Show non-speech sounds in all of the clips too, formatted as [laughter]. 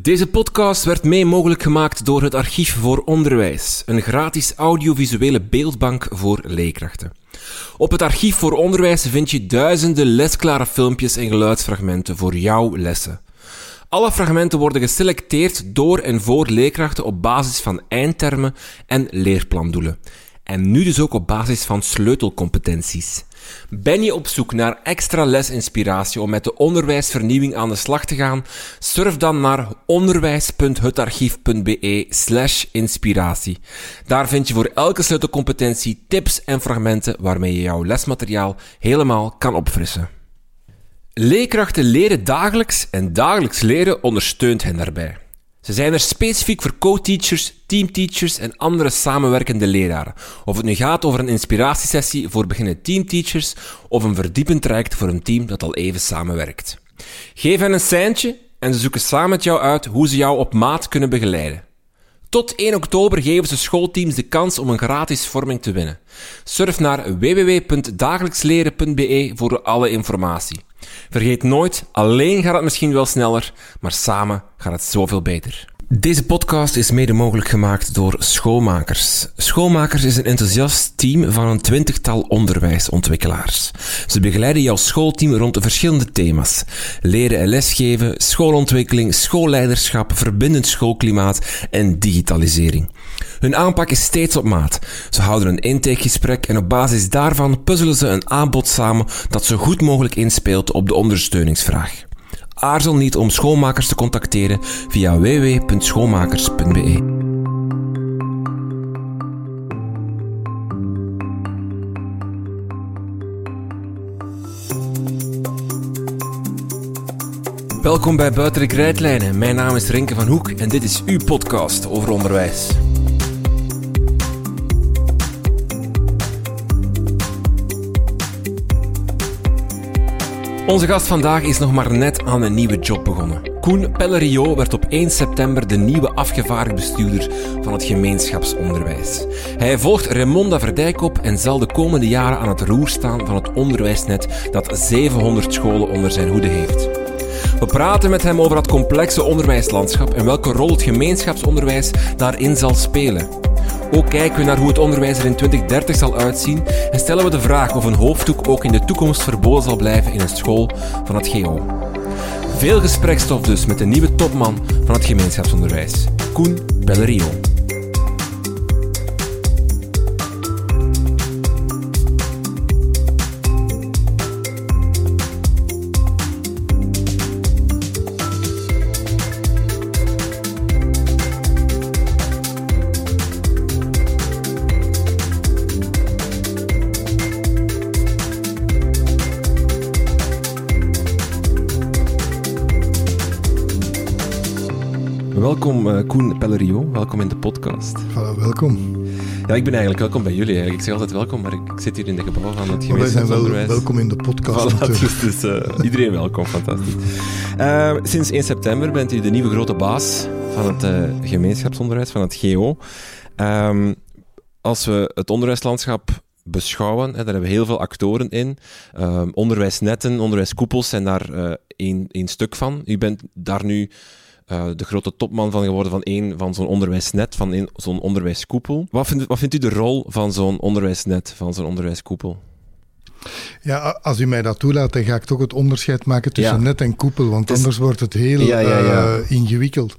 Deze podcast werd mee mogelijk gemaakt door het Archief voor Onderwijs, een gratis audiovisuele beeldbank voor leerkrachten. Op het Archief voor Onderwijs vind je duizenden lesklare filmpjes en geluidsfragmenten voor jouw lessen. Alle fragmenten worden geselecteerd door en voor leerkrachten op basis van eindtermen en leerplandoelen. En nu dus ook op basis van sleutelcompetenties. Ben je op zoek naar extra lesinspiratie om met de onderwijsvernieuwing aan de slag te gaan? Surf dan naar onderwijs.hetarchief.be slash inspiratie. Daar vind je voor elke sleutelcompetentie tips en fragmenten waarmee je jouw lesmateriaal helemaal kan opfrissen. Leerkrachten leren dagelijks en dagelijks leren ondersteunt hen daarbij. Ze zijn er specifiek voor co-teachers, teamteachers en andere samenwerkende leraren. Of het nu gaat over een inspiratiesessie voor beginnende teamteachers of een verdiepend traject voor een team dat al even samenwerkt. Geef hen een seintje en ze zoeken samen met jou uit hoe ze jou op maat kunnen begeleiden. Tot 1 oktober geven ze schoolteams de kans om een gratis vorming te winnen. Surf naar www.dagelijksleren.be voor alle informatie. Vergeet nooit, alleen gaat het misschien wel sneller, maar samen gaat het zoveel beter. Deze podcast is mede mogelijk gemaakt door Schoolmakers. Schoolmakers is een enthousiast team van een twintigtal onderwijsontwikkelaars. Ze begeleiden jouw schoolteam rond de verschillende thema's. Leren en lesgeven, schoolontwikkeling, schoolleiderschap, verbindend schoolklimaat en digitalisering. Hun aanpak is steeds op maat. Ze houden een intakegesprek en op basis daarvan puzzelen ze een aanbod samen dat zo goed mogelijk inspeelt op de ondersteuningsvraag. Aarzel niet om schoonmakers te contacteren via www.schoonmakers.be. Welkom bij Buiten de Krijtlijnen. Mijn naam is Renke van Hoek en dit is uw podcast over onderwijs. Onze gast vandaag is nog maar net aan een nieuwe job begonnen. Koen Pellerio werd op 1 september de nieuwe afgevaardigd bestuurder van het gemeenschapsonderwijs. Hij volgt Remonda Verdijk op en zal de komende jaren aan het roer staan van het onderwijsnet dat 700 scholen onder zijn hoede heeft. We praten met hem over het complexe onderwijslandschap en welke rol het gemeenschapsonderwijs daarin zal spelen. Ook kijken we naar hoe het onderwijs er in 2030 zal uitzien en stellen we de vraag of een hoofddoek ook in de toekomst verboden zal blijven in een school van het GO. Veel gesprekstof dus met de nieuwe topman van het gemeenschapsonderwijs, Koen Bellerio. Koen Pellerio, welkom in de podcast. Voilà, welkom. Ja, ik ben eigenlijk welkom bij jullie. Eigenlijk. Ik zeg altijd welkom, maar ik, zit hier in de gebouw van het gemeenschapsonderwijs. Wij zijn wel welkom in de podcast voilà, dus, dus uh, iedereen welkom, fantastisch. Uh, sinds 1 september bent u de nieuwe grote baas van het gemeenschapsonderwijs, van het GO. Um, als we het onderwijslandschap beschouwen. Hè, daar hebben we heel veel actoren in. Um, onderwijsnetten, onderwijskoepels zijn daar uh, één, één stuk van. U bent daar nu uh, de grote topman van geworden van één van zo'n onderwijsnet, van zo'n onderwijskoepel. Wat vindt, wat vindt u de rol van zo'n onderwijsnet, van zo'n onderwijskoepel? Ja, als u mij dat toelaat, dan ga ik toch het onderscheid maken tussen net en koepel, want anders wordt het heel ja, ja, uh, ingewikkeld.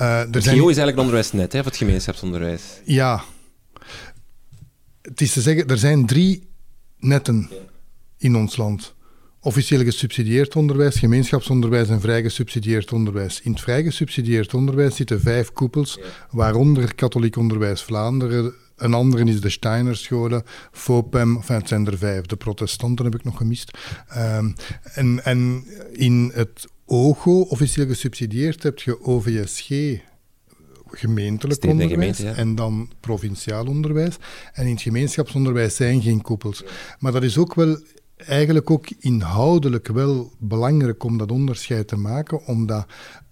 Uh, er zijn... Is eigenlijk een onderwijsnet, hè, of het gemeenschapsonderwijs. Ja. Het is te zeggen, er zijn drie netten in ons land officieel gesubsidieerd onderwijs, gemeenschapsonderwijs en vrij gesubsidieerd onderwijs. In het vrij gesubsidieerd onderwijs zitten vijf koepels, waaronder Katholiek Onderwijs Vlaanderen, een andere is de Steinerscholen, FOPEM, enfin, het zijn er vijf. De protestanten heb ik nog gemist. Um, en, en in het OGO, officieel gesubsidieerd, heb je OVSG, gemeentelijk onderwijs gemeente, ja. en dan provinciaal onderwijs. En in het gemeenschapsonderwijs zijn geen koepels. Maar dat is ook wel eigenlijk ook inhoudelijk wel belangrijk om dat onderscheid te maken, omdat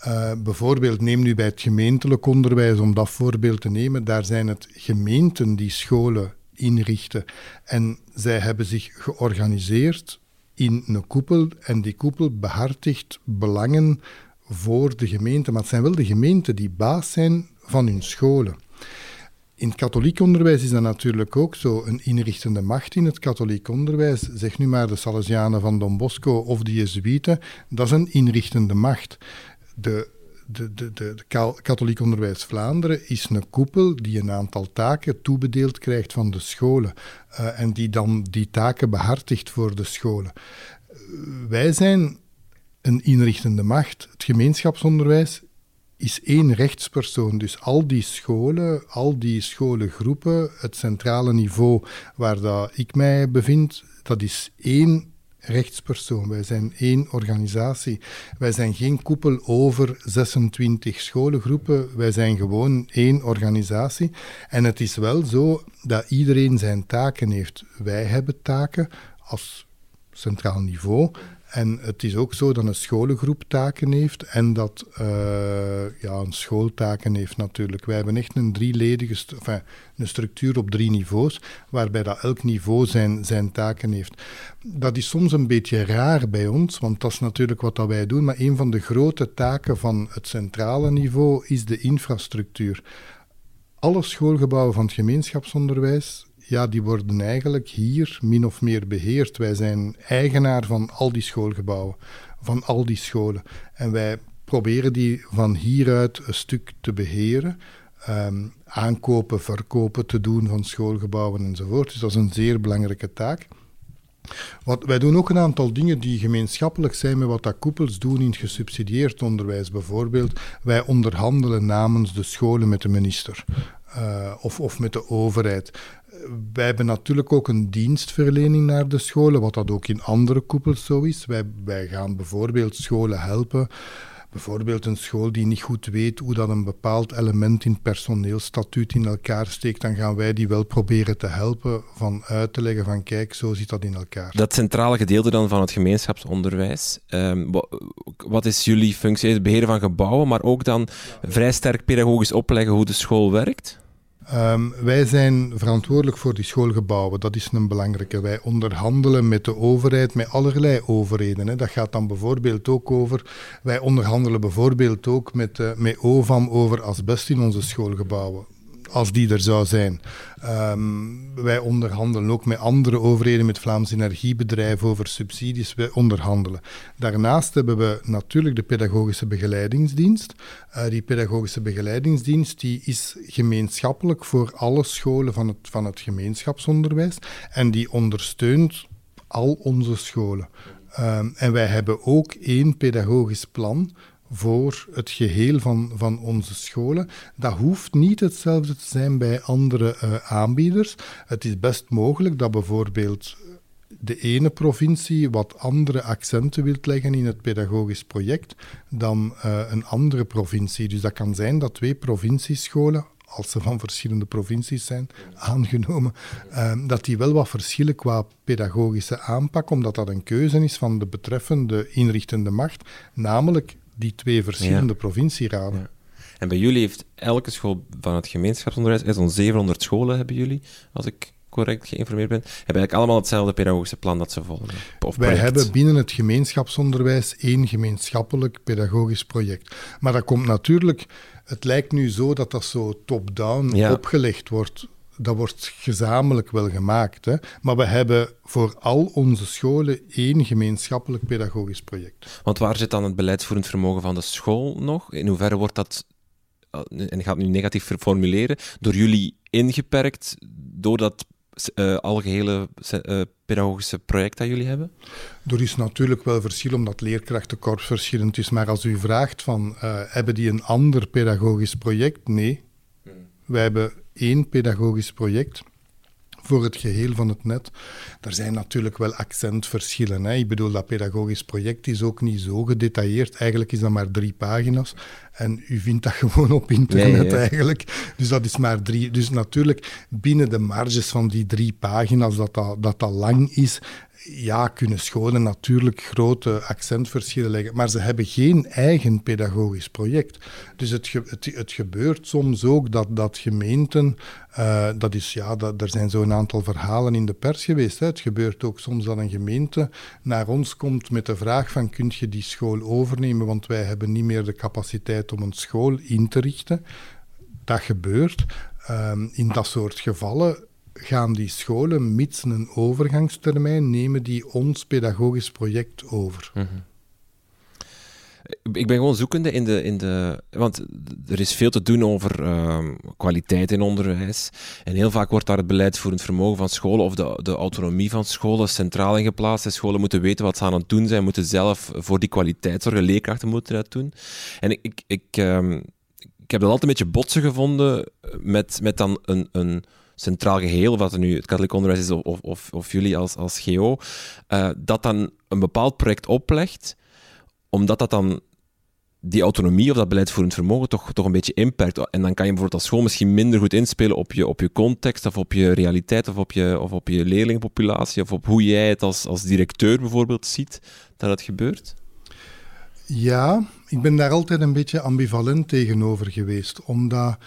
uh, bijvoorbeeld, neem nu bij het gemeentelijk onderwijs, om dat voorbeeld te nemen, daar zijn het gemeenten die scholen inrichten. En zij hebben zich georganiseerd in een koepel en die koepel behartigt belangen voor de gemeente, maar het zijn wel de gemeenten die baas zijn van hun scholen. In het katholiek onderwijs is dat natuurlijk ook zo. Een inrichtende macht in het katholiek onderwijs, zeg nu maar de Salesianen van Don Bosco of de Jezuïeten, dat is een inrichtende macht. De, de, de, de, katholiek onderwijs Vlaanderen is een koepel die een aantal taken toebedeeld krijgt van de scholen uh, en die dan die taken behartigt voor de scholen. wij zijn een inrichtende macht. Het gemeenschapsonderwijs is één rechtspersoon. Dus al die scholen, al die scholengroepen, het centrale niveau waar dat ik mij bevind, dat is één rechtspersoon. Wij zijn één organisatie. Wij zijn geen koepel over 26 scholengroepen. Wij zijn gewoon één organisatie. En het is wel zo dat iedereen zijn taken heeft. Wij hebben taken als centraal niveau. En het is ook zo dat een scholengroep taken heeft en dat uh, ja, een schooltaken heeft natuurlijk. Wij hebben echt een drieledige een structuur op drie niveaus, waarbij dat elk niveau zijn, zijn taken heeft. Dat is soms een beetje raar bij ons, want dat is natuurlijk wat dat wij doen, maar een van de grote taken van het centrale niveau is de infrastructuur. Alle schoolgebouwen van het gemeenschapsonderwijs ja, die worden eigenlijk hier min of meer beheerd. Wij zijn eigenaar van al die schoolgebouwen, van al die scholen. En wij proberen die van hieruit een stuk te beheren. Um, aankopen, verkopen te doen van schoolgebouwen enzovoort. Dus dat is een zeer belangrijke taak. Wat, wij doen ook een aantal dingen die gemeenschappelijk zijn met wat dat koepels doen in het gesubsidieerd onderwijs. Bijvoorbeeld, wij onderhandelen namens de scholen met de minister. Uh, of, of met de overheid wij hebben natuurlijk ook een dienstverlening naar de scholen, wat dat ook in andere koepels zo is. Wij, wij gaan bijvoorbeeld scholen helpen. Bijvoorbeeld een school die niet goed weet hoe dat een bepaald element in personeelstatuut in elkaar steekt, dan gaan wij die wel proberen te helpen van uit te leggen van kijk, zo zit dat in elkaar. Dat centrale gedeelte dan van het gemeenschapsonderwijs, um, wat is jullie functie? Het beheren van gebouwen, maar ook dan vrij sterk pedagogisch opleggen hoe de school werkt? Um, wij zijn verantwoordelijk voor die schoolgebouwen. Dat is een belangrijke. Wij onderhandelen met de overheid, met allerlei overheden. Dat gaat dan bijvoorbeeld ook over. Wij onderhandelen bijvoorbeeld ook met, uh, met OVAM over asbest in onze schoolgebouwen als die er zou zijn. Um, wij onderhandelen ook met andere overheden, met Vlaams energiebedrijven over subsidies. Wij onderhandelen. Daarnaast hebben we natuurlijk de pedagogische begeleidingsdienst. Uh, die pedagogische begeleidingsdienst die is gemeenschappelijk voor alle scholen van het, van het gemeenschapsonderwijs en die ondersteunt al onze scholen. Um, en wij hebben ook één pedagogisch plan voor het geheel van, van onze scholen. Dat hoeft niet hetzelfde te zijn bij andere uh, aanbieders. Het is best mogelijk dat bijvoorbeeld de ene provincie wat andere accenten wilt leggen in het pedagogisch project dan uh, een andere provincie. Dus dat kan zijn dat twee provinciescholen als ze van verschillende provincies zijn aangenomen, uh, dat die wel wat verschillen qua pedagogische aanpak, omdat dat een keuze is van de betreffende inrichtende macht, namelijk die twee verschillende provincieraden. En bij jullie heeft elke school van het gemeenschapsonderwijs, zo'n 700 scholen hebben jullie, als ik correct geïnformeerd ben, hebben eigenlijk allemaal hetzelfde pedagogische plan dat ze volgen. Of Wij hebben binnen het gemeenschapsonderwijs één gemeenschappelijk pedagogisch project. Maar dat komt natuurlijk, het lijkt nu zo dat dat zo top-down opgelegd wordt dat wordt gezamenlijk wel gemaakt. Hè? Maar we hebben voor al onze scholen één gemeenschappelijk pedagogisch project. Want waar zit dan het beleidsvoerend vermogen van de school nog? In hoeverre wordt dat, eh, en ik ga het nu negatief formuleren, door jullie ingeperkt door dat uh, algehele uh, pedagogische project dat jullie hebben? Er is natuurlijk wel verschil, omdat leerkrachtenkorps verschillend is. Maar als u vraagt van, uh, hebben die een ander pedagogisch project? Nee. Hmm. Wij hebben één pedagogisch project voor het geheel van het net. Er zijn natuurlijk wel accentverschillen. Hè. Ik bedoel, dat pedagogisch project is ook niet zo gedetailleerd. Eigenlijk is dat maar drie pagina's. En u vindt dat [laughs] gewoon op internet eigenlijk. Dus dat is maar drie. Dus natuurlijk, binnen de marges van die drie pagina's, dat dat, dat, dat lang is, ja, kunnen scholen natuurlijk grote accentverschillen leggen, maar ze hebben geen eigen pedagogisch project. Dus het, het, gebeurt soms ook dat, dat gemeenten, uh, dat is, ja, dat, er zijn zo'n aantal verhalen in de pers geweest. Hè. Het gebeurt ook soms dat een gemeente naar ons komt met de vraag van, kun je die school overnemen, want wij hebben niet meer de capaciteit om een school in te richten. Dat gebeurt. Um, in dat soort gevallen gaan die scholen, mits een overgangstermijn, nemen die ons pedagogisch project over. Mhm. Ik ben gewoon zoekende in de, in de. Want er is veel te doen over uh, kwaliteit in onderwijs. En heel vaak wordt daar het beleidsvoerend vermogen van scholen of de, de autonomie van scholen centraal in geplaatst. En scholen moeten weten wat ze aan het doen zijn, moeten zelf voor die kwaliteit zorgen. Leerkrachten moeten dat doen. En ik, ik, ik, um, ik heb dat altijd een beetje botsen gevonden met, met dan een. een centraal geheel, wat nu het katholiek onderwijs is of, of, of jullie als, als GO, uh, dat dan een bepaald project oplegt, omdat dat dan die autonomie of dat beleidsvoerend vermogen toch, toch een beetje inperkt. En dan kan je bijvoorbeeld als school misschien minder goed inspelen op je, op je context of op je realiteit of op je, of op je leerlingpopulatie of op hoe jij het als, als directeur bijvoorbeeld ziet dat het gebeurt. Ja, ik ben daar altijd een beetje ambivalent tegenover geweest, omdat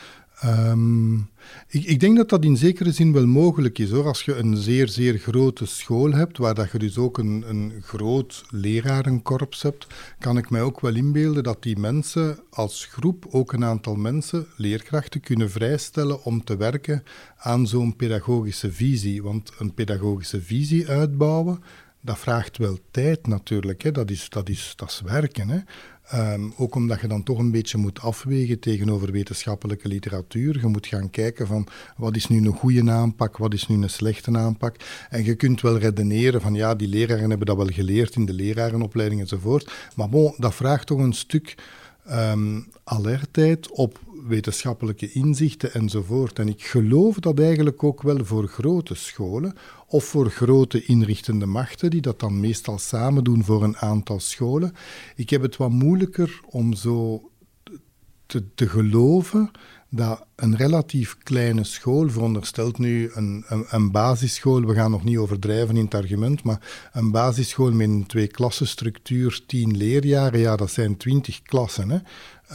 Um, ik, ik, denk dat dat in zekere zin wel mogelijk is hoor. Als je een zeer, zeer grote school hebt, waar dat je dus ook een, een groot lerarenkorps hebt, kan ik mij ook wel inbeelden dat die mensen als groep, ook een aantal mensen, leerkrachten, kunnen vrijstellen om te werken aan zo'n pedagogische visie. Want een pedagogische visie uitbouwen, dat vraagt wel tijd natuurlijk. Hè. Dat, is, dat, is, dat is werken. Hè. Um, ook omdat je dan toch een beetje moet afwegen tegenover wetenschappelijke literatuur. Je moet gaan kijken van wat is nu een goede aanpak, wat is nu een slechte aanpak. En je kunt wel redeneren van ja, die leraren hebben dat wel geleerd in de lerarenopleiding enzovoort. Maar bon, dat vraagt toch een stuk um, alertheid op wetenschappelijke inzichten enzovoort. En ik geloof dat eigenlijk ook wel voor grote scholen of voor grote inrichtende machten, die dat dan meestal samen doen voor een aantal scholen. Ik heb het wat moeilijker om zo te, te geloven dat een relatief kleine school, veronderstelt nu een, een, basisschool, we gaan nog niet overdrijven in het argument, maar een basisschool met een twee-klassenstructuur, tien leerjaren, ja, dat zijn twintig klassen. Hè.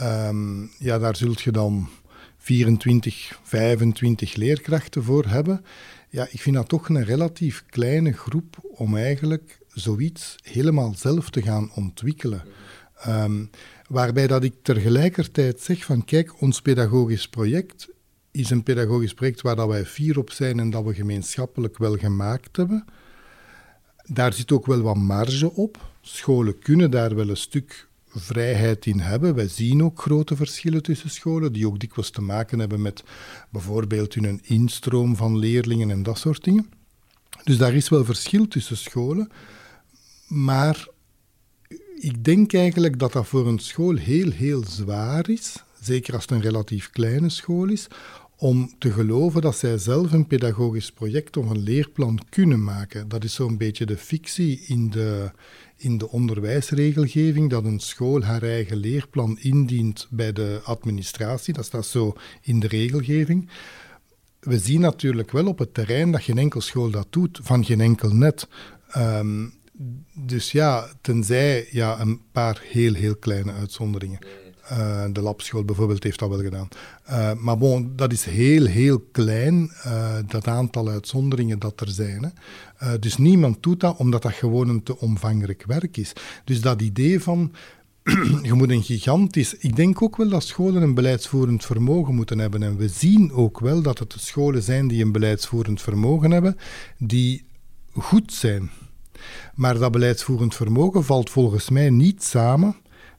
Um, ja, daar zult je dan 24, 25 leerkrachten voor hebben. Ja, ik vind dat toch een relatief kleine groep om eigenlijk zoiets helemaal zelf te gaan ontwikkelen. Um, waarbij dat ik tegelijkertijd zeg van kijk, ons pedagogisch project is een pedagogisch project waar dat wij fier op zijn en dat we gemeenschappelijk wel gemaakt hebben. Daar zit ook wel wat marge op. Scholen kunnen daar wel een stuk vrijheid in hebben. Wij zien ook grote verschillen tussen scholen, die ook dikwijls te maken hebben met bijvoorbeeld hun instroom van leerlingen en dat soort dingen. Dus daar is wel verschil tussen scholen. Maar ik denk eigenlijk dat dat voor een school heel, heel zwaar is, zeker als het een relatief kleine school is, om te geloven dat zij zelf een pedagogisch project of een leerplan kunnen maken. Dat is zo'n beetje de fictie in de, in de onderwijsregelgeving, dat een school haar eigen leerplan indient bij de administratie. Dat staat zo in de regelgeving. We zien natuurlijk wel op het terrein dat geen enkel school dat doet, van geen enkel net. Um, dus ja, tenzij ja, een paar heel, heel kleine uitzonderingen. Uh, de labschool bijvoorbeeld heeft dat wel gedaan. Uh, maar bon, dat is heel, heel klein, uh, dat aantal uitzonderingen dat er zijn. Hè. dus niemand doet dat omdat dat gewoon een te omvangrijk werk is. Dus dat idee van [clears throat] je moet een gigantisch. Ik denk ook wel dat scholen een beleidsvoerend vermogen moeten hebben. En we zien ook wel dat het scholen zijn die een beleidsvoerend vermogen hebben, die goed zijn. Maar dat beleidsvoerend vermogen valt volgens mij niet samen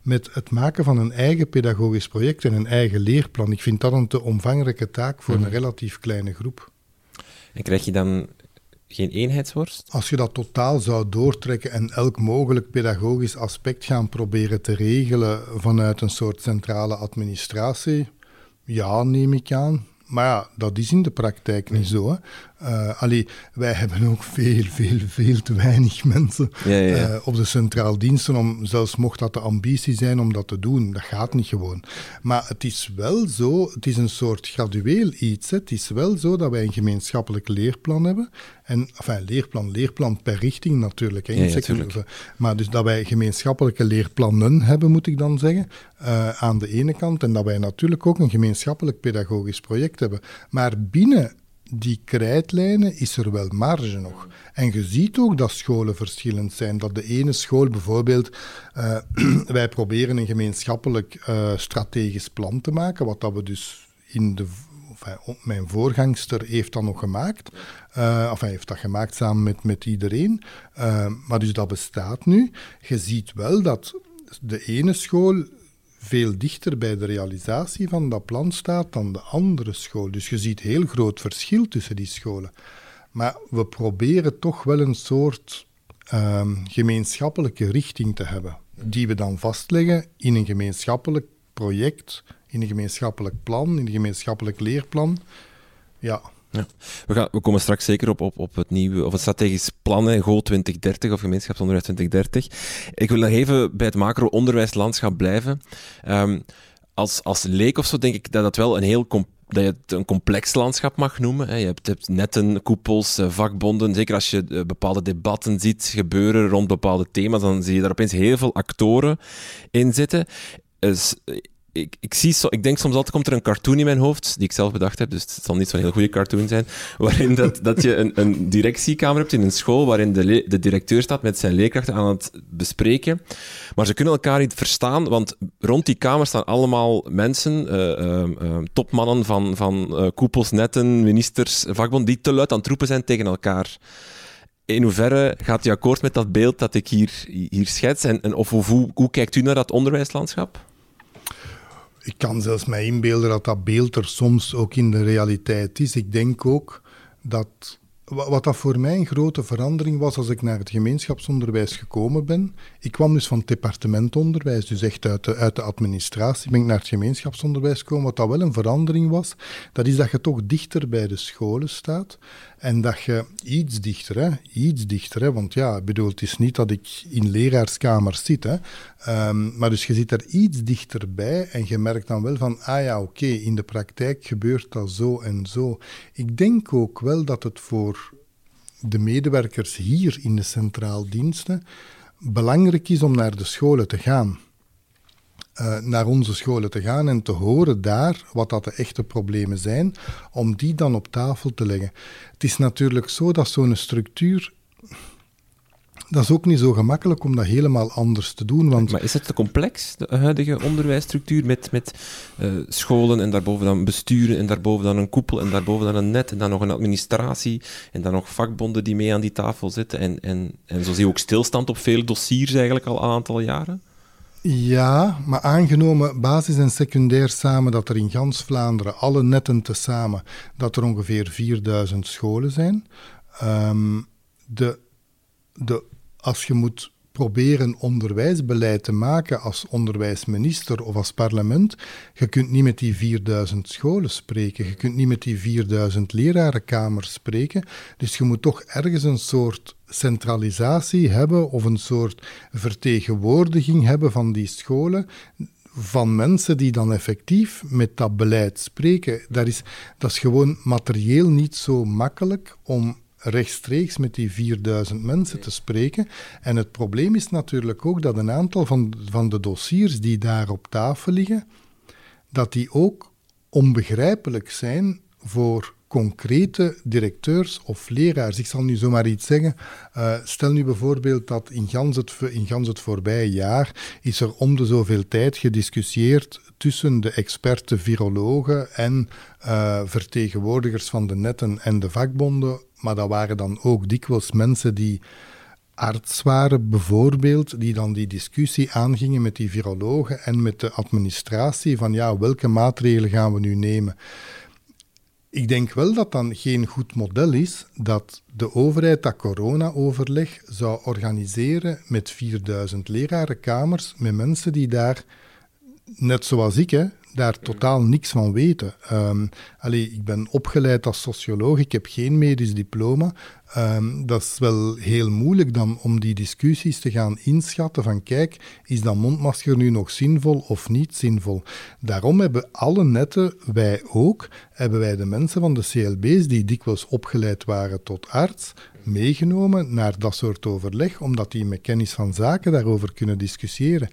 met het maken van een eigen pedagogisch project en een eigen leerplan. Ik vind dat een te omvangrijke taak voor een mhm. relatief kleine groep. En krijg je dan geen eenheidsworst? Als je dat totaal zou doortrekken en elk mogelijk pedagogisch aspect gaan proberen te regelen vanuit een soort centrale administratie, ja, neem ik aan. Maar ja, dat is in de praktijk niet zo. Hè. Uh, allee, wij hebben ook veel, veel, veel te weinig [laughs] mensen ja, ja, uh, op de centraal diensten, om, zelfs mocht dat de ambitie zijn om dat te doen. Dat gaat niet gewoon. Maar het is wel zo, het is een soort gradueel iets. Hè. Het is wel zo dat wij een gemeenschappelijk leerplan hebben. En, enfin, leerplan, leerplan per richting natuurlijk. Hè, maar dus dat wij gemeenschappelijke leerplannen hebben, moet ik dan zeggen, uh, aan de ene kant. En dat wij natuurlijk ook een gemeenschappelijk pedagogisch project hebben. Maar binnen die krijtlijnen is er wel marge nog. En je ziet ook dat scholen verschillend zijn. Dat de ene school bijvoorbeeld, uh, [clears throat] wij proberen een gemeenschappelijk uh, strategisch plan te maken, wat dat we dus in de mijn voorgangster heeft dat nog gemaakt. Uh, enfin, heeft dat gemaakt samen met, met iedereen. Maar dus dat bestaat nu. Je ziet wel dat de ene school veel dichter bij de realisatie van dat plan staat dan de andere school. Dus je ziet heel groot verschil tussen die scholen. Maar we proberen toch wel een soort uh, gemeenschappelijke richting te hebben, die we dan vastleggen in een gemeenschappelijk project in een gemeenschappelijk plan, in een gemeenschappelijk leerplan. Ja. We, komen straks zeker op, op, op het nieuwe, of het strategisch plan, GO 2030 of gemeenschapsonderwijs 2030. Ik wil nog even bij het macro-onderwijslandschap blijven. Um, als, als leek of zo denk ik dat dat wel een heel dat je het een complex landschap mag noemen. Je hebt, netten, koepels, eh, vakbonden. Zeker als je eh, bepaalde debatten ziet gebeuren rond bepaalde thema's, dan zie je daar opeens heel veel actoren in zitten ik, ik, zie so, ik denk soms altijd komt er een cartoon in mijn hoofd, die ik zelf bedacht heb, dus het zal niet zo'n heel goede cartoon zijn, [laughs] waarin dat, dat je een, een directiekamer hebt in een school, waarin de, de directeur staat met zijn leerkrachten aan het bespreken. Maar ze kunnen elkaar niet verstaan, want rond die kamer staan allemaal mensen, uh, uh, topmannen van, van koepels, netten, ministers, vakbond, die te luid aan het roepen zijn tegen elkaar in hoeverre gaat u akkoord met dat beeld dat ik hier, hier schets? En, en of, of hoe, hoe, kijkt u naar dat onderwijslandschap? Ik kan zelfs mij inbeelden dat dat beeld er soms ook in de realiteit is. Ik denk ook dat wat dat voor mij een grote verandering was als ik naar het gemeenschapsonderwijs gekomen ben. Ik kwam dus van het departementonderwijs, dus echt uit de, uit de administratie, ben ik naar het gemeenschapsonderwijs gekomen. Wat dat wel een verandering was, dat is dat je toch dichter bij de scholen staat. En dat je iets dichter, hè, iets dichter, hè, want ja, bedoel, het is niet dat ik in leraarskamers zit, hè, um, maar dus je zit er iets dichterbij en je merkt dan wel van, ah ja, oké, in de praktijk gebeurt dat zo en zo. Ik denk ook wel dat het voor de medewerkers hier in de centraal diensten belangrijk is om naar de scholen te gaan. Uh, naar onze scholen te gaan en te horen daar wat dat de echte problemen zijn, om die dan op tafel te leggen. Het is natuurlijk zo dat zo'n structuur dat is ook niet zo gemakkelijk om dat helemaal anders te doen. Want... Maar is het te complex, de huidige onderwijsstructuur, met, met uh, scholen en daarboven dan besturen en daarboven dan een koepel en daarboven dan een net en dan nog een administratie en dan nog vakbonden die mee aan die tafel zitten en, en, en zo zie je ook stilstand op vele dossiers eigenlijk al een aantal jaren? Ja, maar aangenomen basis en secundair samen dat er in gans Vlaanderen, alle netten tezamen, dat er ongeveer 4000 scholen zijn. Um, de, de als je moet proberen onderwijsbeleid te maken als onderwijsminister of als parlement, je kunt niet met die 4000 scholen spreken, je kunt niet met die 4000 lerarenkamers spreken, dus je moet toch ergens een soort centralisatie hebben of een soort vertegenwoordiging hebben van die scholen van mensen die dan effectief met dat beleid spreken. Dat is, dat is gewoon materieel niet zo makkelijk om rechtstreeks met die 4000 mensen te spreken. En het probleem is natuurlijk ook dat een aantal van, van de dossiers die daar op tafel liggen, dat die ook onbegrijpelijk zijn voor concrete directeurs of leraars. Ik zal nu zomaar iets zeggen. Uh, stel nu bijvoorbeeld dat in gans, het, in voorbije jaar is er om de zoveel tijd gediscussieerd tussen de experten virologen en uh, vertegenwoordigers van de netten en de vakbonden maar dat waren dan ook dikwijls mensen die arts waren, bijvoorbeeld, die dan die discussie aangingen met die virologen en met de administratie van ja, welke maatregelen gaan we nu nemen? Ik denk wel dat dan geen goed model is dat de overheid dat corona-overleg zou organiseren met 4000 lerarenkamers, met mensen die daar, net zoals ik, hè, daar totaal niks van weten. Um, allee, ik ben opgeleid als socioloog, ik heb geen medisch diploma. Um, dat is wel heel moeilijk dan om die discussies te gaan inschatten van kijk, is dat mondmasker nu nog zinvol of niet zinvol? Daarom hebben alle netten, wij ook, hebben wij de mensen van de CLB's die dikwijls opgeleid waren tot arts, meegenomen naar dat soort overleg, omdat die met kennis van zaken daarover kunnen discussiëren.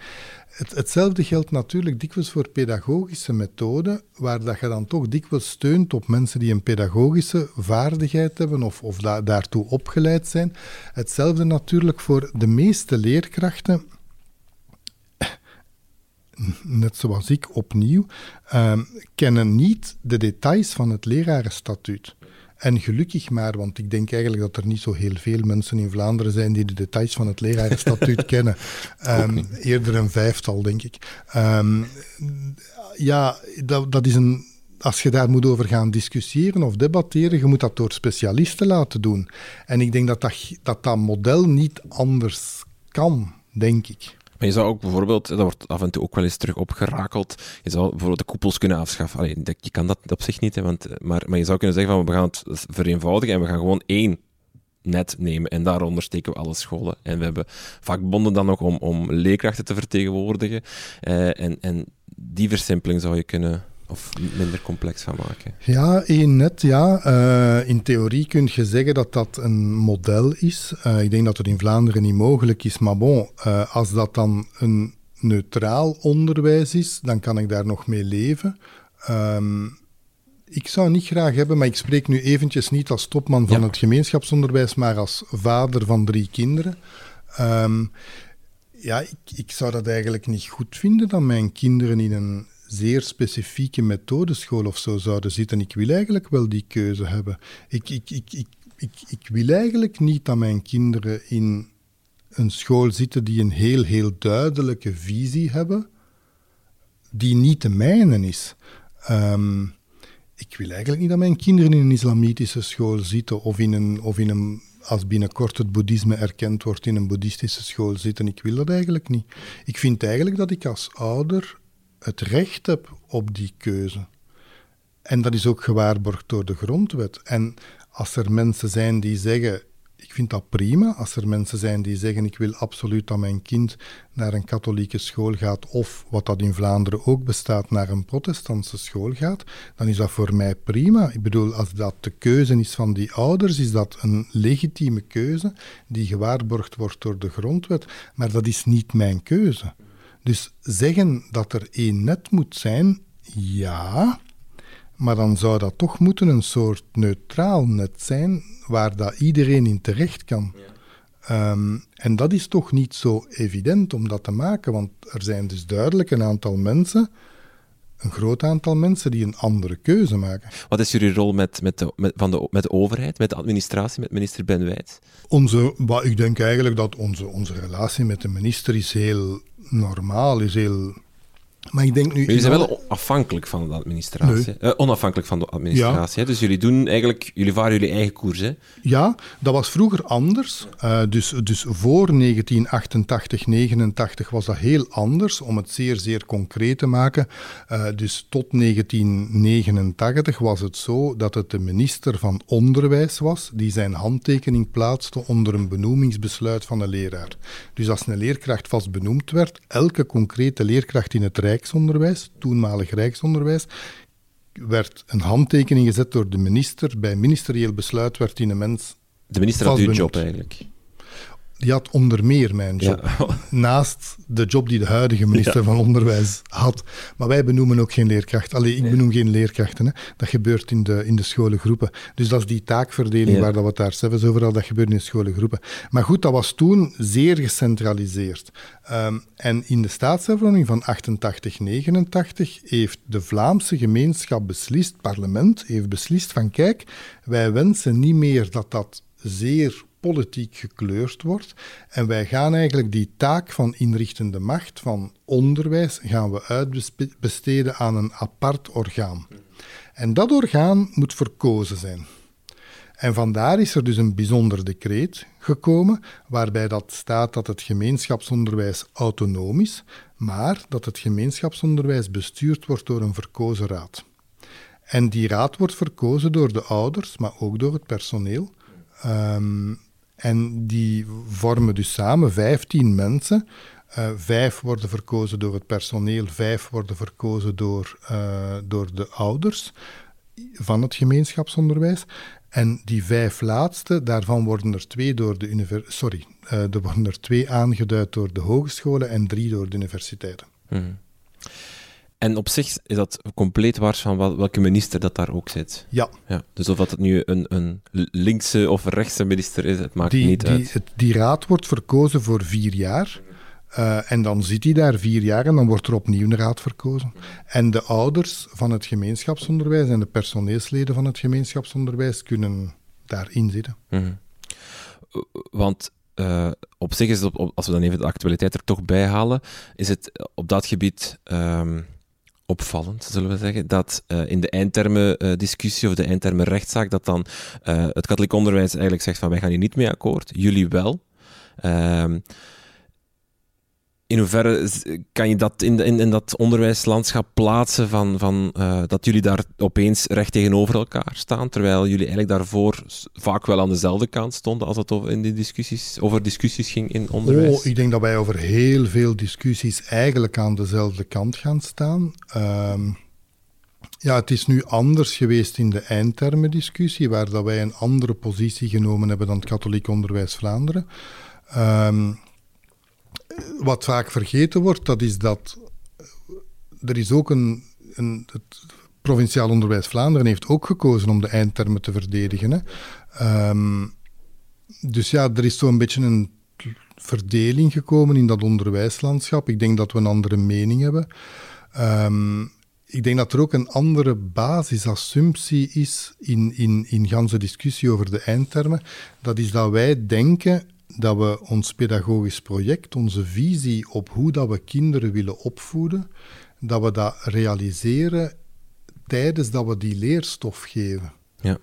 Het, hetzelfde geldt natuurlijk dikwijls voor pedagogische methoden, waar dat je dan toch dikwijls steunt op mensen die een pedagogische vaardigheid hebben of, of daartoe opgeleid zijn. Hetzelfde natuurlijk voor de meeste leerkrachten net zoals ik opnieuw, uh, kennen niet de details van het lerarenstatuut. En gelukkig maar, want ik denk eigenlijk dat er niet zo heel veel mensen in Vlaanderen zijn die de details van het lerarenstatuut [laughs] kennen. Um, eerder een vijftal, denk ik. Um, ja, dat, dat is een, als je daar moet over gaan discussiëren of debatteren, je moet dat door specialisten laten doen. En ik denk dat dat, dat, dat model niet anders kan, denk ik. Maar je zou ook bijvoorbeeld, dat wordt af en toe ook wel eens terug opgerakeld, je zou bijvoorbeeld de koepels kunnen afschaffen. Je kan dat op zich niet, hè, want, maar, maar je zou kunnen zeggen van we gaan het vereenvoudigen en we gaan gewoon één net nemen en daaronder steken we alle scholen. En we hebben vakbonden dan nog om, om leerkrachten te vertegenwoordigen. Uh, en, en die versimpeling zou je kunnen of minder complex van maken? Ja, net, ja. Uh, in theorie kun je zeggen dat dat een model is. Uh, ik denk dat het in Vlaanderen niet mogelijk is, maar bon, uh, als dat dan een neutraal onderwijs is, dan kan ik daar nog mee leven. Um, ik zou niet graag hebben, maar ik spreek nu eventjes niet als topman van ja. het gemeenschapsonderwijs, maar als vader van drie kinderen. Um, ja, ik, ik, zou dat eigenlijk niet goed vinden dat mijn kinderen in een zeer specifieke methodeschool of zo zouden zitten. Ik wil eigenlijk wel die keuze hebben. Ik, ik, ik, ik, ik, ik wil eigenlijk niet dat mijn kinderen in een school zitten die een heel, heel duidelijke visie hebben, die niet de mijne is. Um, ik wil eigenlijk niet dat mijn kinderen in een islamitische school zitten of in een, of in een als binnenkort het boeddhisme erkend wordt in een boeddhistische school zitten. Ik wil dat eigenlijk niet. Ik vind eigenlijk dat ik als ouder het recht heb op die keuze. En dat is ook gewaarborgd door de grondwet. En als er mensen zijn die zeggen, ik vind dat prima, als er mensen zijn die zeggen, ik wil absoluut dat mijn kind naar een katholieke school gaat, of wat dat in Vlaanderen ook bestaat, naar een protestantse school gaat, dan is dat voor mij prima. Ik bedoel, als dat de keuze is van die ouders, is dat een legitieme keuze die gewaarborgd wordt door de grondwet, maar dat is niet mijn keuze. Dus zeggen dat er één net moet zijn, ja, maar dan zou dat toch moeten een soort neutraal net zijn waar dat iedereen in terecht kan. Um, en dat is toch niet zo evident om dat te maken, want er zijn dus duidelijk een aantal mensen een groot aantal mensen die een andere keuze maken. Wat is jullie rol met, met, de, met, van de, met de overheid, met de administratie, met minister Ben Wijt? Onze, ik denk eigenlijk dat onze, onze relatie met de minister is heel normaal, is maar ik denk nu... Jullie zijn wel afhankelijk van de administratie. Uh, onafhankelijk van de administratie. Ja. Dus jullie doen eigenlijk... Jullie varen jullie eigen koers, hè? Ja, dat was vroeger anders. Uh, dus, dus voor 1988, 89 was dat heel anders, om het zeer, zeer concreet te maken. Uh, dus tot 1989 was het zo dat het de minister van Onderwijs was die zijn handtekening plaatste onder een benoemingsbesluit van een leraar. Dus als een leerkracht vast benoemd werd, elke concrete leerkracht in het Rijk Rijksonderwijs, toenmalig Rijksonderwijs, werd een handtekening gezet door de minister. Bij ministerieel besluit werd die een mens. De minister had uw job eigenlijk die had onder meer mijn job. Naast de job die de huidige minister van Onderwijs had. Maar wij benoemen ook geen leerkrachten. Allee, ik benoem geen leerkrachten. Hè. Dat gebeurt in de, in de scholengroepen. Dus dat is die taakverdeling waar dat we het daar zelfs over hadden. Dat gebeurt in de scholengroepen. Maar goed, dat was toen zeer gecentraliseerd. Um, en in de staatshervorming van 88, 89 heeft de Vlaamse gemeenschap beslist, het parlement heeft beslist van kijk, wij wensen niet meer dat dat zeer politiek gekleurd wordt. En wij gaan eigenlijk die taak van inrichtende macht, van onderwijs, gaan we uitbesteden aan een apart orgaan. En dat orgaan moet verkozen zijn. En vandaar is er dus een bijzonder decreet gekomen, waarbij dat staat dat het gemeenschapsonderwijs autonoom is, maar dat het gemeenschapsonderwijs bestuurd wordt door een verkozen raad. En die raad wordt verkozen door de ouders, maar ook door het personeel. Um, en die vormen dus samen 15 mensen. Uh, vijf worden verkozen door het personeel, vijf worden verkozen door, uh, door de ouders van het gemeenschapsonderwijs. En die vijf laatste, daarvan worden er twee door de. Sorry, uh, er worden er twee aangeduid door de hogescholen en drie door de universiteiten. Hmm. En op zich is dat compleet waar van welke minister dat daar ook zit. Ja. ja dus of dat het nu een, een linkse of rechtse minister is, het maakt niet die, uit. Het, die raad wordt verkozen voor vier jaar. Uh, en dan zit hij daar vier jaar en dan wordt er opnieuw een raad verkozen. En de ouders van het gemeenschapsonderwijs en de personeelsleden van het gemeenschapsonderwijs kunnen daarin zitten. Mm -hmm. Want uh, op zich is het, op, als we dan even de actualiteit er toch bij halen, is het op dat gebied um, opvallend, zullen we zeggen, dat uh, in de eindtermen-discussie of de eindtermen-rechtszaak, dat dan uh, het katholiek onderwijs eigenlijk zegt van wij gaan hier niet mee akkoord, jullie wel. Uh, in hoeverre kan je dat in, in, dat onderwijslandschap plaatsen van, van dat jullie daar opeens recht tegenover elkaar staan, terwijl jullie eigenlijk daarvoor vaak wel aan dezelfde kant stonden als het over, in die discussies, over discussies ging in onderwijs? Oh, ik denk dat wij over heel veel discussies eigenlijk aan dezelfde kant gaan staan. Um, ja, het is nu anders geweest in de eindtermendiscussie, waar dat wij een andere positie genomen hebben dan het katholiek onderwijs Vlaanderen. Um, wat vaak vergeten wordt, dat is dat er is ook een, een het provinciaal onderwijs Vlaanderen heeft ook gekozen om de eindtermen te verdedigen. Hè. Um, dus ja, er is zo'n beetje een verdeling gekomen in dat onderwijslandschap. Ik denk dat we een andere mening hebben. Um, ik denk dat er ook een andere basisassumptie is in, in, in ganse discussie over de eindtermen. Dat is dat wij denken dat we ons pedagogisch project, onze visie op hoe dat we kinderen willen opvoeden, dat we dat realiseren tijdens dat we die leerstof geven. Ja.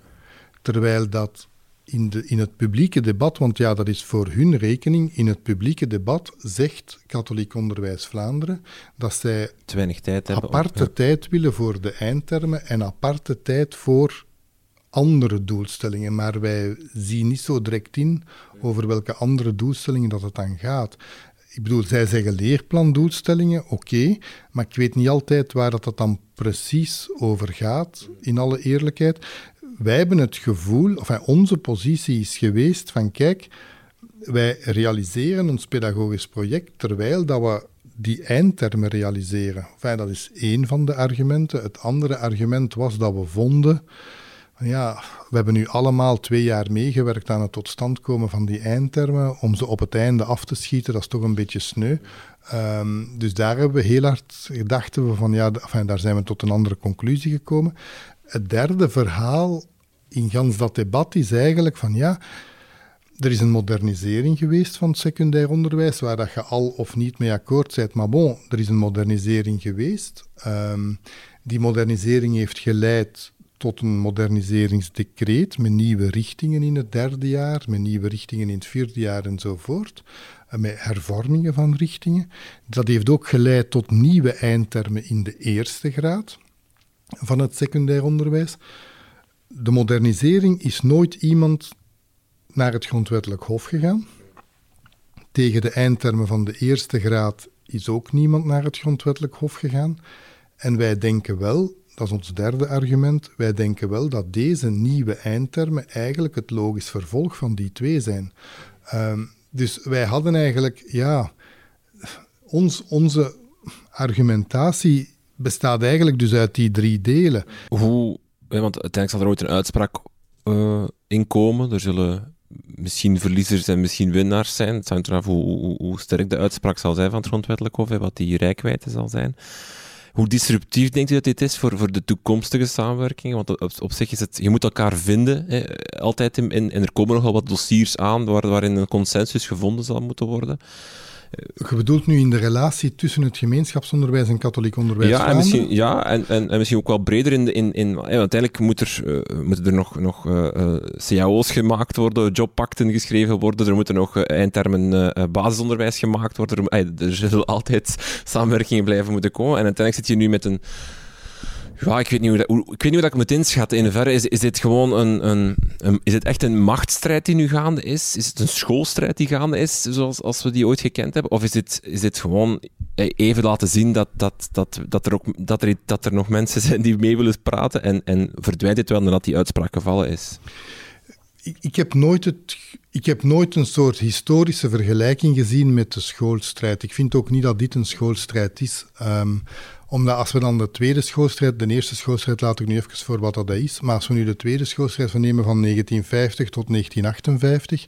Terwijl dat in, de, in het publieke debat, want ja, dat is voor hun rekening, in het publieke debat zegt Katholiek Onderwijs Vlaanderen dat zij te weinig tijd hebben aparte tijd willen voor de eindtermen en aparte tijd voor andere doelstellingen, maar wij zien niet zo direct in over welke andere doelstellingen dat het dan gaat. Ik bedoel, zij zeggen leerplandoelstellingen, oké, maar ik weet niet altijd waar dat, dan precies over gaat, in alle eerlijkheid. Wij hebben het gevoel, of onze positie is geweest van kijk, wij realiseren ons pedagogisch project terwijl dat we die eindtermen realiseren. Dat is één van de argumenten. Het andere argument was dat we vonden ja, we hebben nu allemaal twee jaar meegewerkt aan het tot stand komen van die eindtermen. Om ze op het einde af te schieten, dat is toch een beetje sneu. Um, dus daar hebben we heel hard gedacht we van ja, enfin, daar zijn we tot een andere conclusie gekomen. Het derde verhaal in gans dat debat is eigenlijk van ja, er is een modernisering geweest van het secundair onderwijs, waar dat je al of niet mee akkoord bent. Maar bon, er is een modernisering geweest. Um, die modernisering heeft geleid tot een moderniseringsdecreet met nieuwe richtingen in het derde jaar, met nieuwe richtingen in het vierde jaar enzovoort, met hervormingen van richtingen. Dat heeft ook geleid tot nieuwe eindtermen in de eerste graad van het secundair onderwijs. De modernisering is nooit iemand naar het grondwettelijk hof gegaan. Tegen de eindtermen van de eerste graad is ook niemand naar het grondwettelijk hof gegaan. En wij denken wel dat is ons derde argument. Wij denken wel dat deze nieuwe eindtermen eigenlijk het logisch vervolg van die twee zijn. Um, dus wij hadden eigenlijk, ja, ons, onze argumentatie bestaat eigenlijk dus uit die drie delen. Hoe, want uiteindelijk zal er ooit een uitspraak uh, in komen. Er zullen misschien verliezers en misschien winnaars zijn. Het hangt eraf hoe, hoe, hoe, sterk de uitspraak zal zijn van het grondwettelijk hof wat die rijkwijde zal zijn. Hoe disruptief denkt u dat dit is voor, voor de toekomstige samenwerking? Want op, zich is het, je moet elkaar vinden, hè, altijd in, in, en er komen nogal wat dossiers aan waar, waarin een consensus gevonden zal moeten worden. Je bedoelt nu in de relatie tussen het gemeenschapsonderwijs en katholiek onderwijs? Ja, en misschien, ja en, en, en, misschien ook wel breder in... De, in, in ja, uiteindelijk moet er, uh, moeten er nog, nog uh, cao's gemaakt worden, jobpakten geschreven worden, er moeten nog eindtermen basisonderwijs gemaakt worden. Er, er zullen [laughs] altijd samenwerkingen blijven moeten komen. En uiteindelijk zit je nu met een ja, ik weet niet hoe dat, ik weet niet hoe dat ik moet inschatten. In is, is dit gewoon een, een, een, Is het echt een machtsstrijd die nu gaande is? Is het een schoolstrijd die gaande is, zoals als we die ooit gekend hebben? Of is dit, is dit gewoon eh, even laten zien dat, dat, dat, dat, er, ook, dat, er, dat er nog mensen [laughs] zijn die mee willen praten en, en verdwijnt dit wel nadat die uitspraak gevallen is? Ik, ik, heb nooit het, ik heb nooit een soort historische vergelijking gezien met de schoolstrijd. Ik vind ook niet dat dit een schoolstrijd is. Um, omdat als we dan de tweede schoolstrijd, de eerste schoolstrijd laat ik nu even voor wat dat is, maar als we nu de tweede schoolstrijd vernemen van 1950 tot 1958,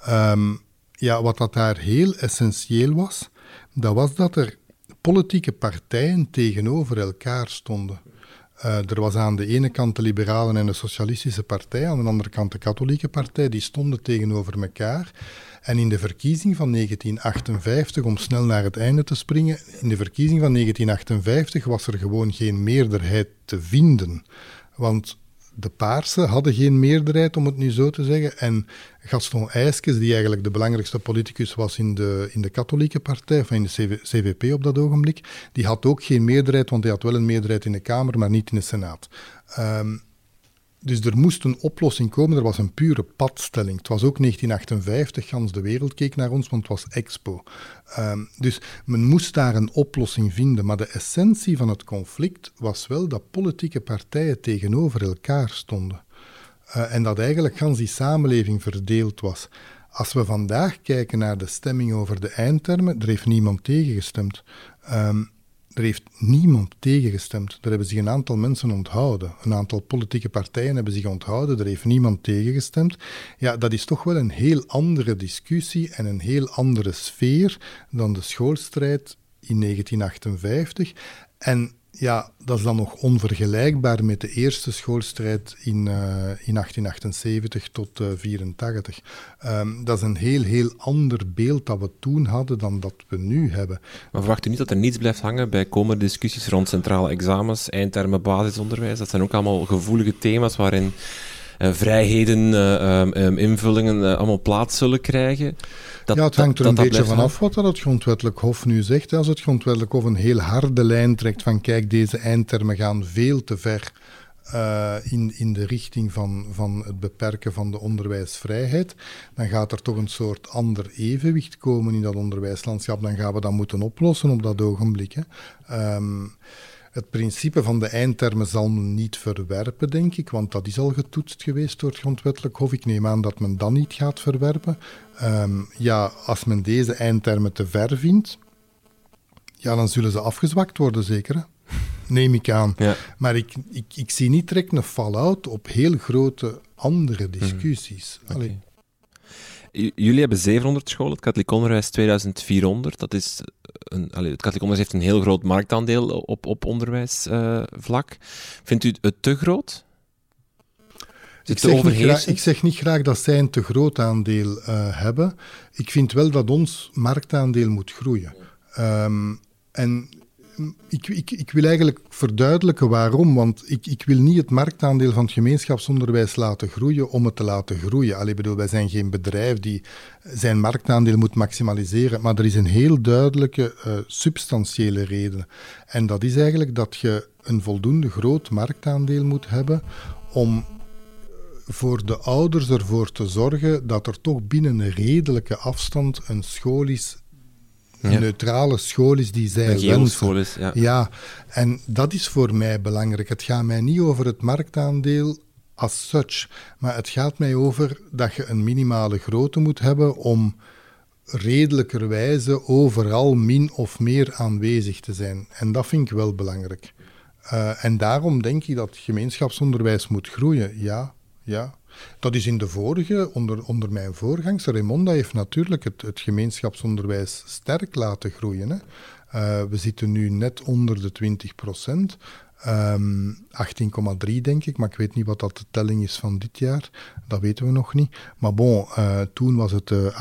ehm, ja, wat dat daar heel essentieel was, dat was dat er politieke partijen tegenover elkaar stonden. Uh, er was aan de ene kant de Liberalen en de Socialistische Partij, aan de andere kant de Katholieke Partij, die stonden tegenover elkaar. En in de verkiezing van 1958, om snel naar het einde te springen, in de verkiezing van 1958 was er gewoon geen meerderheid te vinden. Want de Paarsen hadden geen meerderheid, om het nu zo te zeggen. En Gaston Eiskes, die eigenlijk de belangrijkste politicus was in de, in de katholieke partij, of in de CVP op dat ogenblik, die had ook geen meerderheid, want hij had wel een meerderheid in de Kamer, maar niet in de Senaat. Um, dus er moest een oplossing komen, er was een pure padstelling. Het was ook 1958, gans de wereld keek naar ons, want het was Expo. Um, dus men moest daar een oplossing vinden. Maar de essentie van het conflict was wel dat politieke partijen tegenover elkaar stonden. Uh, en dat eigenlijk gans die samenleving verdeeld was. Als we vandaag kijken naar de stemming over de eindtermen, er heeft niemand tegengestemd. Um, er heeft niemand tegengestemd. Er hebben zich een aantal mensen onthouden. Een aantal politieke partijen hebben zich onthouden. Er heeft niemand tegengestemd. Ja, dat is toch wel een heel andere discussie en een heel andere sfeer dan de schoolstrijd in 1958. En ja, dat is dan nog onvergelijkbaar met de eerste schoolstrijd in, uh, in 1878 tot 1984. Uh, um, dat is een heel, heel ander beeld dat we toen hadden dan dat we nu hebben. Maar verwacht u niet dat er niets blijft hangen bij komende discussies rond centrale examens, eindtermen basisonderwijs? Dat zijn ook allemaal gevoelige thema's waarin vrijheden, um, invullingen allemaal plaats zullen krijgen. Dat, ja, het hangt er een beetje vanaf wat dat het grondwettelijk hof nu zegt. Als het grondwettelijk hof een heel harde lijn trekt van kijk, deze eindtermen gaan veel te ver uh, in, in de richting van, van het beperken van de onderwijsvrijheid, dan gaat er toch een soort ander evenwicht komen in dat onderwijslandschap. Dan gaan we dat moeten oplossen op dat ogenblik. Hè. Um, het principe van de eindtermen zal men niet verwerpen, denk ik, want dat is al getoetst geweest door het Grondwettelijk Hof. Ik neem aan dat men dat niet gaat verwerpen. Um, ja, als men deze eindtermen te ver vindt, ja, dan zullen ze afgezwakt worden, zeker. Neem ik aan. Ja. Maar ik, ik, ik zie niet direct een fallout op heel grote andere mhm. discussies. Jullie hebben 700 scholen, het katholiek onderwijs 2400. Dat is een, het katholiek onderwijs heeft een heel groot marktaandeel op, op onderwijsvlak. Uh, Vindt u het te groot? Ik zeg, niet graag, ik zeg, niet graag, dat zij een te groot aandeel uh, hebben. Ik vind wel dat ons marktaandeel moet groeien. Um, en ik, ik, ik, wil eigenlijk verduidelijken waarom. Want ik, ik, wil niet het marktaandeel van het gemeenschapsonderwijs laten groeien om het te laten groeien. Allee, bedoel, wij zijn geen bedrijf die zijn marktaandeel moet maximaliseren. Maar er is een heel duidelijke uh, substantiële reden. En dat is eigenlijk dat je een voldoende groot marktaandeel moet hebben om voor de ouders ervoor te zorgen dat er toch binnen een redelijke afstand een school is een neutrale school is die zij een School is, ja. ja, en dat is voor mij belangrijk. Het gaat mij niet over het marktaandeel as such, maar het gaat mij over dat je een minimale grootte moet hebben om redelijkerwijze overal min of meer aanwezig te zijn. En dat vind ik wel belangrijk. Uh, en daarom denk ik dat gemeenschapsonderwijs moet groeien. Ja, ja. Dat is in de vorige, onder, onder mijn voorgangster, Raimonda heeft natuurlijk het, het gemeenschapsonderwijs sterk laten groeien. Hè. Uh, we zitten nu net onder de 20 procent. 18,3 denk ik, maar ik weet niet wat dat de telling is van dit jaar. Dat weten we nog niet. Maar bon, uh, toen was het uh,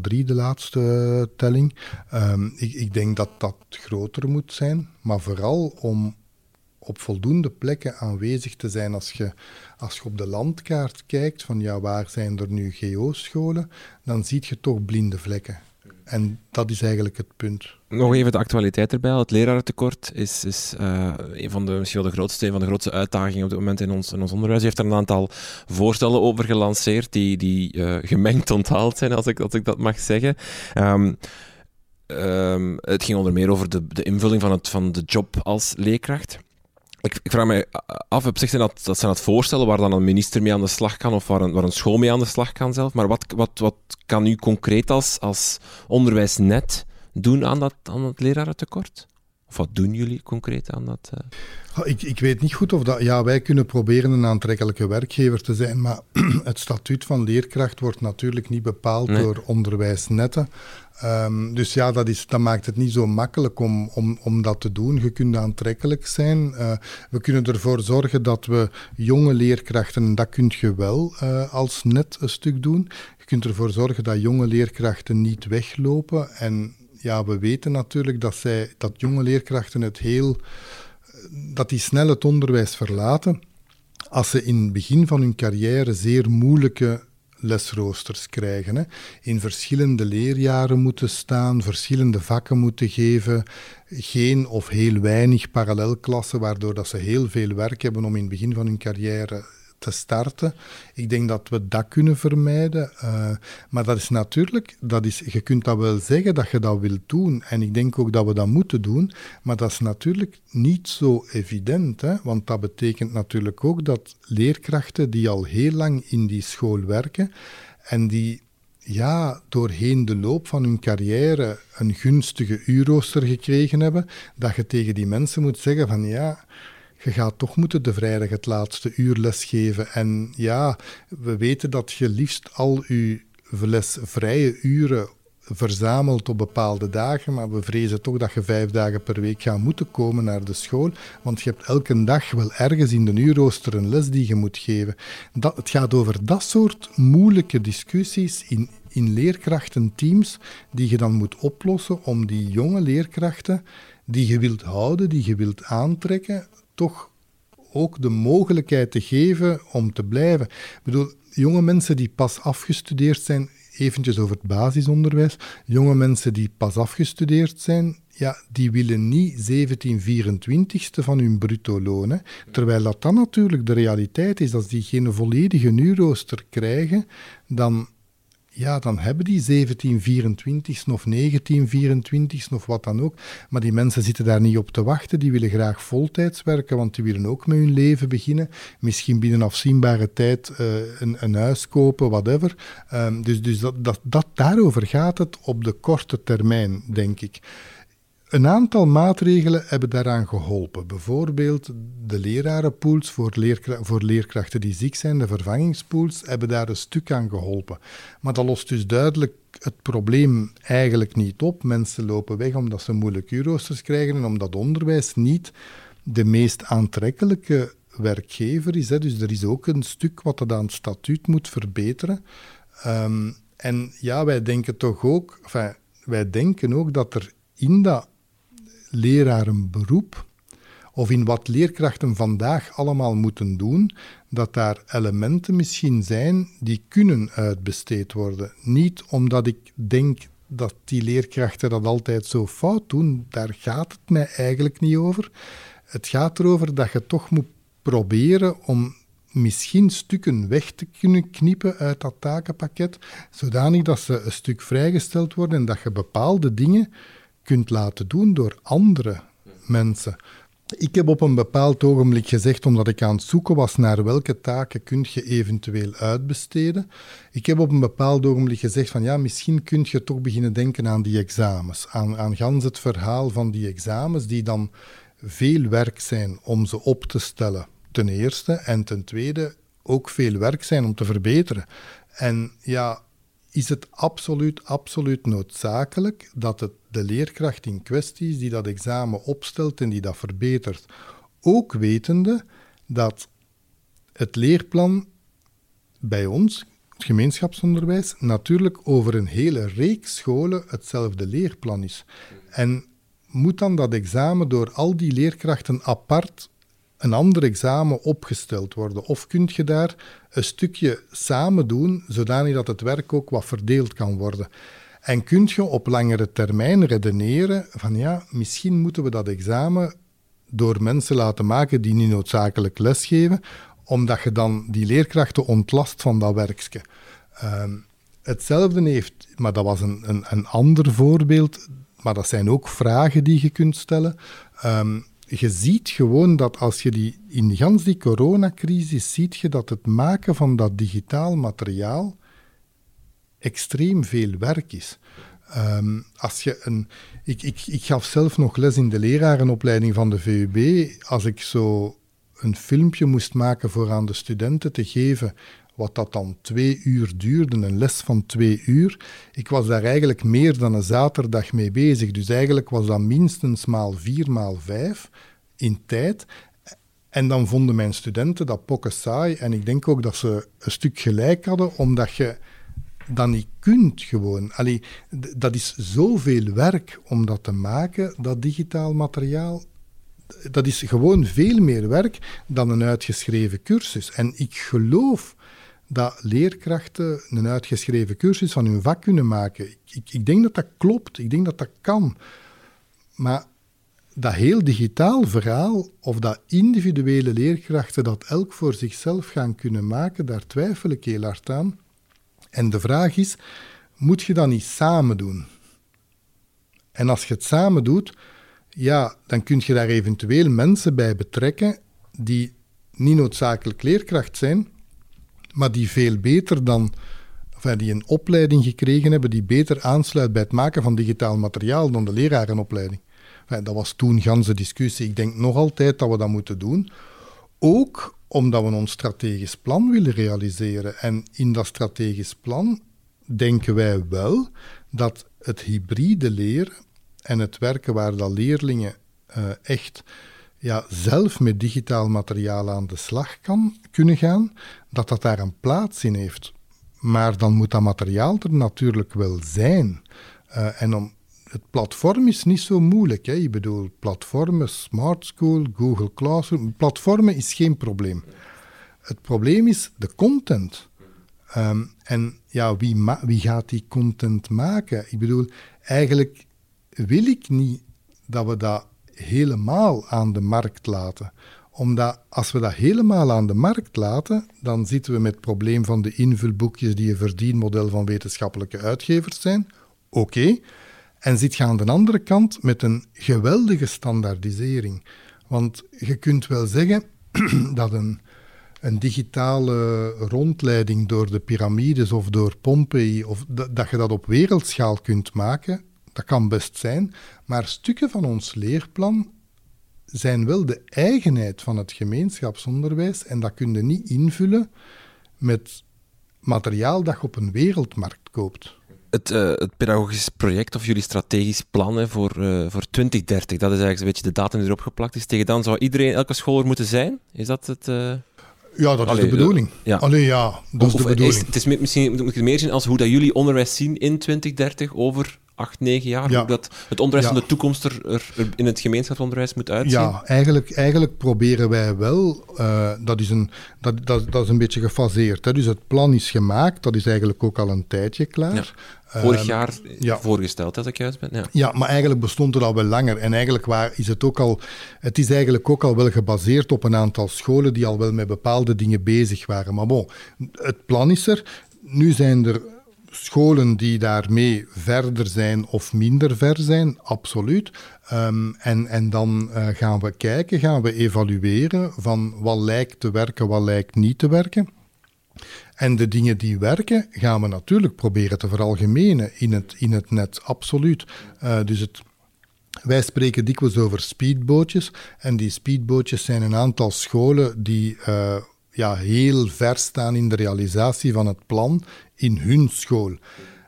18,3 de laatste telling. Um, ik, ik denk dat dat groter moet zijn, maar vooral om op voldoende plekken aanwezig te zijn als je, als je op de landkaart kijkt van ja, waar zijn er nu GO-scholen, dan zie je toch blinde vlekken. En dat is eigenlijk het punt. Nog even de actualiteit erbij. Het lerarentekort is, is uh, een van de, misschien wel de grootste, een van de grootste uitdagingen op dit moment in ons, in ons onderwijs. U heeft er een aantal voorstellen over gelanceerd die, die uh, gemengd onthaald zijn, als ik, als ik dat mag zeggen. Um, um, het ging onder meer over de, de invulling van, het, van de job als leerkracht. Ik, ik, vraag me af, op zich zijn dat, dat zijn dat voorstellen waar dan een minister mee aan de slag kan of waar een, waar een school mee aan de slag kan zelf. Maar wat, wat, wat kan u concreet als, als onderwijsnet doen aan dat, aan het lerarentekort? Of wat doen jullie concreet aan dat? Uh... Ik, ik weet niet goed of dat... Ja, wij kunnen proberen een aantrekkelijke werkgever te zijn, maar [clears throat] het statuut van leerkracht wordt natuurlijk niet bepaald nee. door onderwijsnetten. Um, dus ja, dat, is, dat maakt het niet zo makkelijk om, om, om dat te doen. Je kunt aantrekkelijk zijn. Uh, we kunnen ervoor zorgen dat we jonge leerkrachten, dat kun je wel uh, als net een stuk doen. Je kunt ervoor zorgen dat jonge leerkrachten niet weglopen. En ja, we weten natuurlijk dat, zij, dat jonge leerkrachten het heel, dat die snel het onderwijs verlaten als ze in het begin van hun carrière zeer moeilijke lesroosters krijgen. Hè. In verschillende leerjaren moeten staan, verschillende vakken moeten geven, geen of heel weinig parallelklassen, waardoor dat ze heel veel werk hebben om in het begin van hun carrière te starten. Ik denk dat we dat kunnen vermijden. Uh, maar dat is natuurlijk, dat is, je kunt dat wel zeggen dat je dat wilt doen. En ik denk ook dat we dat moeten doen. Maar dat is natuurlijk niet zo evident. Hè? Want dat betekent natuurlijk ook dat leerkrachten die al heel lang in die school werken en die ja, doorheen de loop van hun carrière een gunstige uurrooster gekregen hebben, dat je tegen die mensen moet zeggen van ja, je gaat toch moeten de vrijdag het laatste uur lesgeven. En ja, we weten dat je liefst al je lesvrije uren verzamelt op bepaalde dagen, maar we vrezen toch dat je vijf dagen per week gaat moeten komen naar de school, want je hebt elke dag wel ergens in de uurrooster een les die je moet geven. Dat, het gaat over dat soort moeilijke discussies in, in leerkrachtenteams die je dan moet oplossen om die jonge leerkrachten die je wilt houden, die je wilt aantrekken, toch ook de mogelijkheid te geven om te blijven. Ik bedoel, jonge mensen die pas afgestudeerd zijn, eventjes over het basisonderwijs, jonge mensen die pas afgestudeerd zijn, ja, die willen niet 17 24ste van hun bruto loon. Terwijl dat dan natuurlijk de realiteit is. Als die geen volledige uurrooster krijgen, dan ja, dan hebben die 1724 of 1924 of wat dan ook. Maar die mensen zitten daar niet op te wachten. Die willen graag voltijds werken, want die willen ook met hun leven beginnen. Misschien binnen afzienbare tijd uh, een, een, huis kopen, whatever. Um, dus dus dat, dat, daarover gaat het op de korte termijn, denk ik. Een aantal maatregelen hebben daaraan geholpen. Bijvoorbeeld de lerarenpools voor, voor, leerkrachten die ziek zijn, de vervangingspools, hebben daar een stuk aan geholpen. Maar dat lost dus duidelijk het probleem eigenlijk niet op. Mensen lopen weg omdat ze moeilijke uurroosters krijgen en omdat onderwijs niet de meest aantrekkelijke werkgever is. Hè. Dus er is ook een stuk wat dat aan het statuut moet verbeteren. Um, en ja, wij denken toch ook, enfin, wij denken ook dat er in dat lerarenberoep, of in wat leerkrachten vandaag allemaal moeten doen, dat daar elementen misschien zijn die kunnen uitbesteed worden. Niet omdat ik denk dat die leerkrachten dat altijd zo fout doen, daar gaat het mij eigenlijk niet over. Het gaat erover dat je toch moet proberen om misschien stukken weg te kunnen knippen uit dat takenpakket, zodanig dat ze een stuk vrijgesteld worden en dat je bepaalde dingen kunt laten doen door andere mensen. Ik heb op een bepaald ogenblik gezegd, omdat ik aan het zoeken was naar welke taken kun je eventueel uitbesteden. Ik heb op een bepaald ogenblik gezegd van ja, misschien kun je toch beginnen denken aan die examens. Aan, aan gans het verhaal van die examens die dan veel werk zijn om ze op te stellen, ten eerste. En ten tweede ook veel werk zijn om te verbeteren. En ja, is het absoluut, absoluut noodzakelijk dat het de leerkracht in kwestie die dat examen opstelt en die dat verbetert, Ook wetende dat het leerplan bij ons, het gemeenschapsonderwijs, natuurlijk over een hele reeks scholen hetzelfde leerplan is. En moet dan dat examen door al die leerkrachten apart een ander examen opgesteld worden? Of kun je daar een stukje samen doen, zodanig dat het werk ook wat verdeeld kan worden? En kun je op langere termijn redeneren van ja, misschien moeten we dat examen door mensen laten maken die niet noodzakelijk lesgeven, omdat je dan die leerkrachten ontlast van dat werkje. Ehm, hetzelfde heeft, maar dat was een, een, een, ander voorbeeld, maar dat zijn ook vragen die je kunt stellen. Ehm, je ziet gewoon dat als je die, in gans die coronacrisis ziet je dat het maken van dat digitaal materiaal extreem veel werk is. Ehm, als je een, ik, ik, ik gaf zelf nog les in de lerarenopleiding van de VUB. Als ik zo een filmpje moest maken voor aan de studenten te geven, wat dat dan twee uur duurde, een les van twee uur. Ik was daar eigenlijk meer dan een zaterdag mee bezig. Dus eigenlijk was dat minstens maal vier, maal vijf in tijd. En dan vonden mijn studenten dat pokken saai. En ik denk ook dat ze een stuk gelijk hadden, omdat je dat niet kunt gewoon. Allee, dat is zoveel werk om dat te maken, dat digitaal materiaal. Dat is gewoon veel meer werk dan een uitgeschreven cursus. En ik geloof dat leerkrachten een uitgeschreven cursus van hun vak kunnen maken. Ik, ik denk dat dat klopt, ik denk dat dat kan. Maar dat heel digitaal verhaal, of dat individuele leerkrachten dat elk voor zichzelf gaan kunnen maken, daar twijfel ik heel hard aan. En de vraag is, moet je dat niet samen doen? En als je het samen doet, ja, dan kun je daar eventueel mensen bij betrekken die niet noodzakelijk leerkracht zijn, maar die veel beter dan, enfin, die een opleiding gekregen hebben die beter aansluit bij het maken van digitaal materiaal dan de lerarenopleiding. Dat was toen ganse discussie. Ik denk nog altijd dat we dat moeten doen. Ook omdat we ons strategisch plan willen realiseren. En in dat strategisch plan denken wij wel dat het hybride leren en het werken waar dat leerlingen uh, echt ja, zelf met digitaal materiaal aan de slag kan, kunnen gaan, dat dat daar een plaats in heeft. Maar dan moet dat materiaal er natuurlijk wel zijn. Uh, en om, het platform is niet zo moeilijk. Hè. Ik bedoel, platformen, Smart School, Google Classroom, platformen is geen probleem. Het probleem is de content. Um, en ja, wie, wie gaat die content maken? Ik bedoel, eigenlijk wil ik niet dat we dat helemaal aan de markt laten. Omdat als we dat helemaal aan de markt laten, dan zitten we met het probleem van de invulboekjes die een verdienmodel van wetenschappelijke uitgevers zijn. Oké. En zit je aan de andere kant met een geweldige standaardisering. Want je kunt wel zeggen [clears throat] dat een, een digitale rondleiding door de piramides of door Pompeii, of dat je dat op wereldschaal kunt maken, dat kan best zijn. Maar stukken van ons leerplan zijn wel de eigenheid van het gemeenschapsonderwijs en dat kun je niet invullen met materiaal dat je op een wereldmarkt koopt het, uh, het pedagogisch project of jullie strategisch plan voor, uh, voor 2030, dat is eigenlijk een beetje de datum die erop geplakt is. Tegen dan zou iedereen, elke school er moeten zijn? Is dat het... Uh... Ja, dat is de bedoeling. ja. Allee, ja, dat is de bedoeling. Is, het is misschien moet ik meer zien als hoe dat jullie onderwijs zien in 2030 over acht, negen jaar, ja. hoe dat het onderwijs van de toekomst er, er, in het gemeenschapsonderwijs moet uitzien? Ja, eigenlijk, eigenlijk proberen wij wel, uh, dat, is een, dat, dat, dat is een beetje gefaseerd. Hè. Dus het plan is gemaakt, dat is eigenlijk ook al een tijdje klaar. Vorig ehm, jaar ja. voorgesteld, als ik juist ben. Ja. ja, maar eigenlijk bestond het al wel langer. En eigenlijk waar is het ook al... Het is eigenlijk ook al wel gebaseerd op een aantal scholen die al wel met bepaalde dingen bezig waren. Maar bon, het plan is er. Nu zijn er scholen die daarmee verder zijn of minder ver zijn, absoluut. Um, en, en dan uh, gaan we kijken, gaan we evalueren van wat lijkt te werken, wat lijkt niet te werken. En de dingen die werken, gaan we natuurlijk proberen te veralgemenen in het, in het net, absoluut. Uh, dus het, wij spreken dikwijls over speedbootjes. En die speedbootjes zijn een aantal scholen die uh, ja, heel ver staan in de realisatie van het plan in hun school.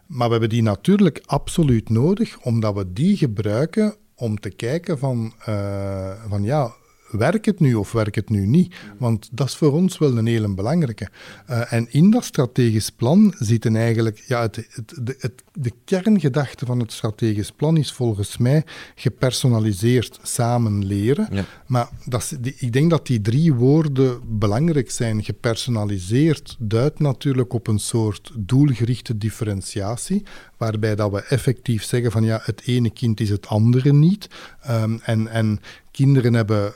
Maar we hebben die natuurlijk absoluut nodig, omdat we die gebruiken om te kijken van, uh, van ja, werkt het nu of werkt het nu niet? Want dat is voor ons wel een hele belangrijke. Uh, en in dat strategisch plan zitten eigenlijk, ja, het, het, de, het, de kerngedachte van het strategisch plan is volgens mij gepersonaliseerd samen leren. Ja. Maar dat, die, ik denk dat die drie woorden belangrijk zijn. Gepersonaliseerd duidt natuurlijk op een soort doelgerichte differentiatie, waarbij dat we effectief zeggen van ja, het ene kind is het andere niet. Um, en, en kinderen hebben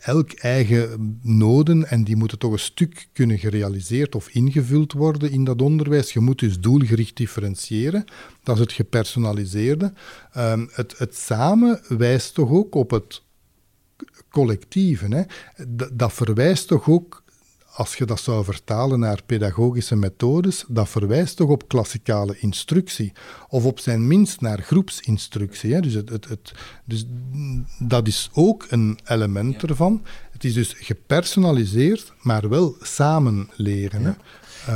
elk eigen noden en die moeten toch een stuk kunnen gerealiseerd of ingevuld worden in dat onderwijs. Je moet dus doelgericht differentiëren. Dat is het gepersonaliseerde. Um, het, het samen wijst toch ook op het collectieve. Hè? dat verwijst toch ook als je dat zou vertalen naar pedagogische methodes, dat verwijst toch op klassikale instructie. Of op zijn minst naar groepsinstructie. Hè? Dus, het, het, het, dus dat is ook een element ervan. Het is dus gepersonaliseerd, maar wel samen leren. Hè?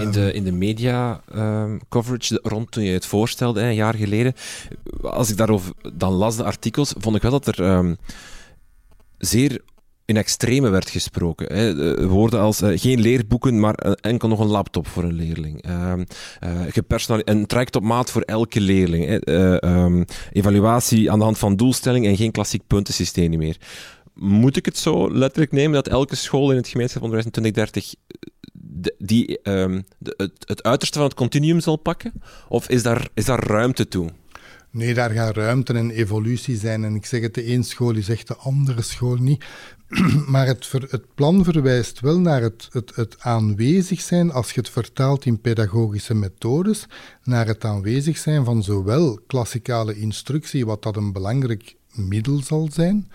In de, in de media um, coverage rond toen je het voorstelde, een jaar geleden, als ik daarover dan las de artikels, vond ik wel dat er um, zeer in extreme werd gesproken. Hè. Woorden als uh, geen leerboeken, maar uh, enkel nog een laptop voor een leerling. Uh, uh, een traject op maat voor elke leerling. Hè. Um, evaluatie aan de hand van doelstelling en geen klassiek puntensysteem meer. Moet ik het zo letterlijk nemen dat elke school in het gemeenschapsonderwijs in 2030 die, de, het, het uiterste van het continuum zal pakken? Of is daar, is daar ruimte toe? Nee, daar gaat ruimte en evolutie zijn. En ik zeg het, de een school is echt de andere school niet. [clears throat] maar het, plan verwijst wel naar het, het, het, aanwezig zijn, als je het vertaalt in pedagogische methodes, naar het aanwezig zijn van zowel klassikale instructie, wat dat een belangrijk middel zal zijn,